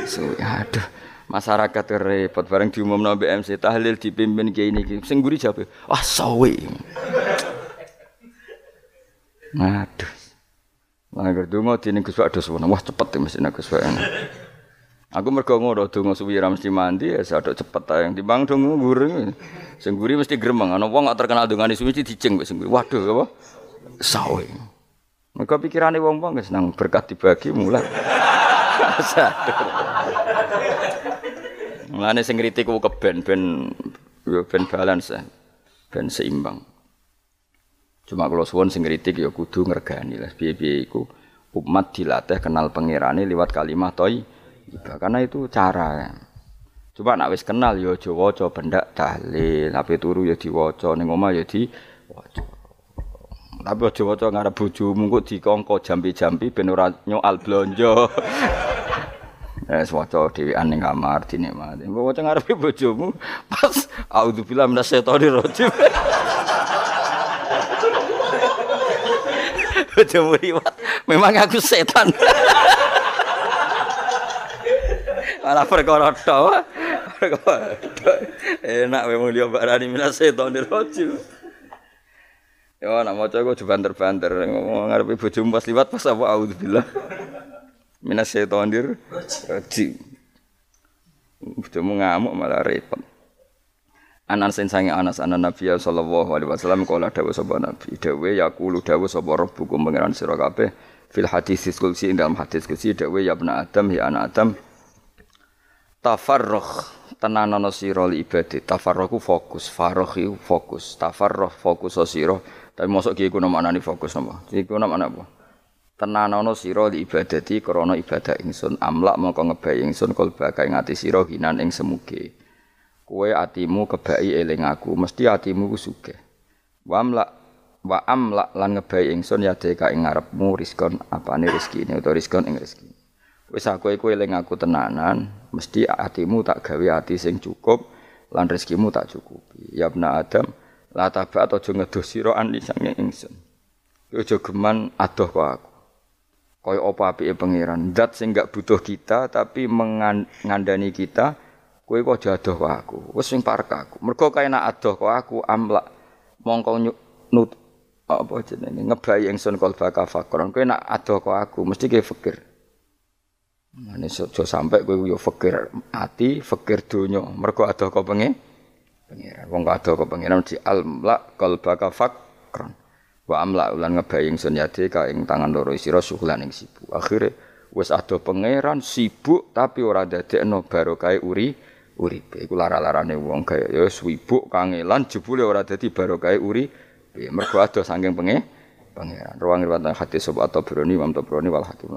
Suwi aduh. Masyarakat repot bareng diumumno BMC tahlil dipimpin kiai niki. Sing guri jabe wah suwi. Aduh. Lah ngerdungo dening Gus Pak dos wah cepet mesti Gus Pak. Aku mergo ngono donga suwi ra mesti mandi ya sadok cepet ae. Timbang donga gureng. Sing guri mesti gremeng. Ana wong gak terkenal dongane suwi mesti dicing wis. Waduh apa? Sawe. Mergo pikirane wong-wong wis nang berkat dibagi mulai. Mulane sing kritik ku keben ben yo ben balance ben seimbang. Cuma kalau suwon sing kritik ya kudu ngergani lah piye-piye iku umat dilatih kenal pangerane liwat kalimat toy Iba. Karena itu cara. Coba nak wis kenal yo aja waca bendak tahlil, ape turu ya diwaca ning omah ya diwaca. Tapi aja waca ngarep bojomu kok dikongko jampi-jampi ben ora nyoal blonjo. Eh waca dhewean ning kamar dinikmati. Mbok waca ngarepe bojomu pas auzubillahi minasyaitonir rajim. Bojomu riwat, memang aku setan. Malah perkara tok. Enak memang dia barani minas setonir rajim. Ya nak maca kok banter-banter ngomong ngarepe bojomu pas liwat pas apa auzubillah. Minas setonir rajim. Bojomu ngamuk malah repot. Anan sen sange Anas anan Nabi sallallahu alaihi wasallam kala dawuh sapa Nabi dawuh yaqulu dawuh sapa rabbukum pangeran sira kabeh fil hadis kulsi dalam hadis kulsi dawuh ya Adam ya anak Adam tafarruh tenanono sira li ibadah tafarruh fokus. Farruh fokus. Tafarruh fokus sira. Tapi mosok ki iku maknane fokus apa? Iku maknane apa? Tenanono sira li ibadati krana ibadah ingsun. Amlak mongko ngebai ingsun kul bakai ngati sira hinan ing semuge. Kowe atimu kebai eling aku. Mesti atimu ku sugih. Wa amlak wa amlak lan ngebai ingsun ya deka ing ngarepmu rizkon apane rezeki utawa rizkon ing rezeki wis aku iku eling aku tenanan mesti hatimu tak gawe hati sing cukup lan rezekimu tak cukupi. Ya bna adam la taba aja ngedoh sira an lisange ingsun. Aja geman adoh kok aku. Kaya apa apike pangeran? Zat sing gak butuh kita tapi mengandani kita kowe kok aja adoh kok aku. Wis sing parek aku. Mergo kaya nak adoh kok aku amlak mongko nut apa jenenge ngebayi ingsun kalbaka fakron kowe nak adoh kok aku mesti ke fikir Mane aja sampe kowe yo fikir ati, fikir donya. Mergo ada kok pengen pengiran. Wong ada kok pengiran di almla qalbaka fakran. Wa amla ulan ngebaying sun yade ka ing tangan loro sira suhulan ing sibuk. Akhire wis ada pangeran sibuk tapi ora dadekno barokah uri uripe. Iku lara-larane wong kaya ya sibuk kangelan jebule ora dadi barokah uri. Mergo ada saking pengen pangeran. Ruang riwayat hadis sobat atau Broni, Imam Tabrani wal Hakim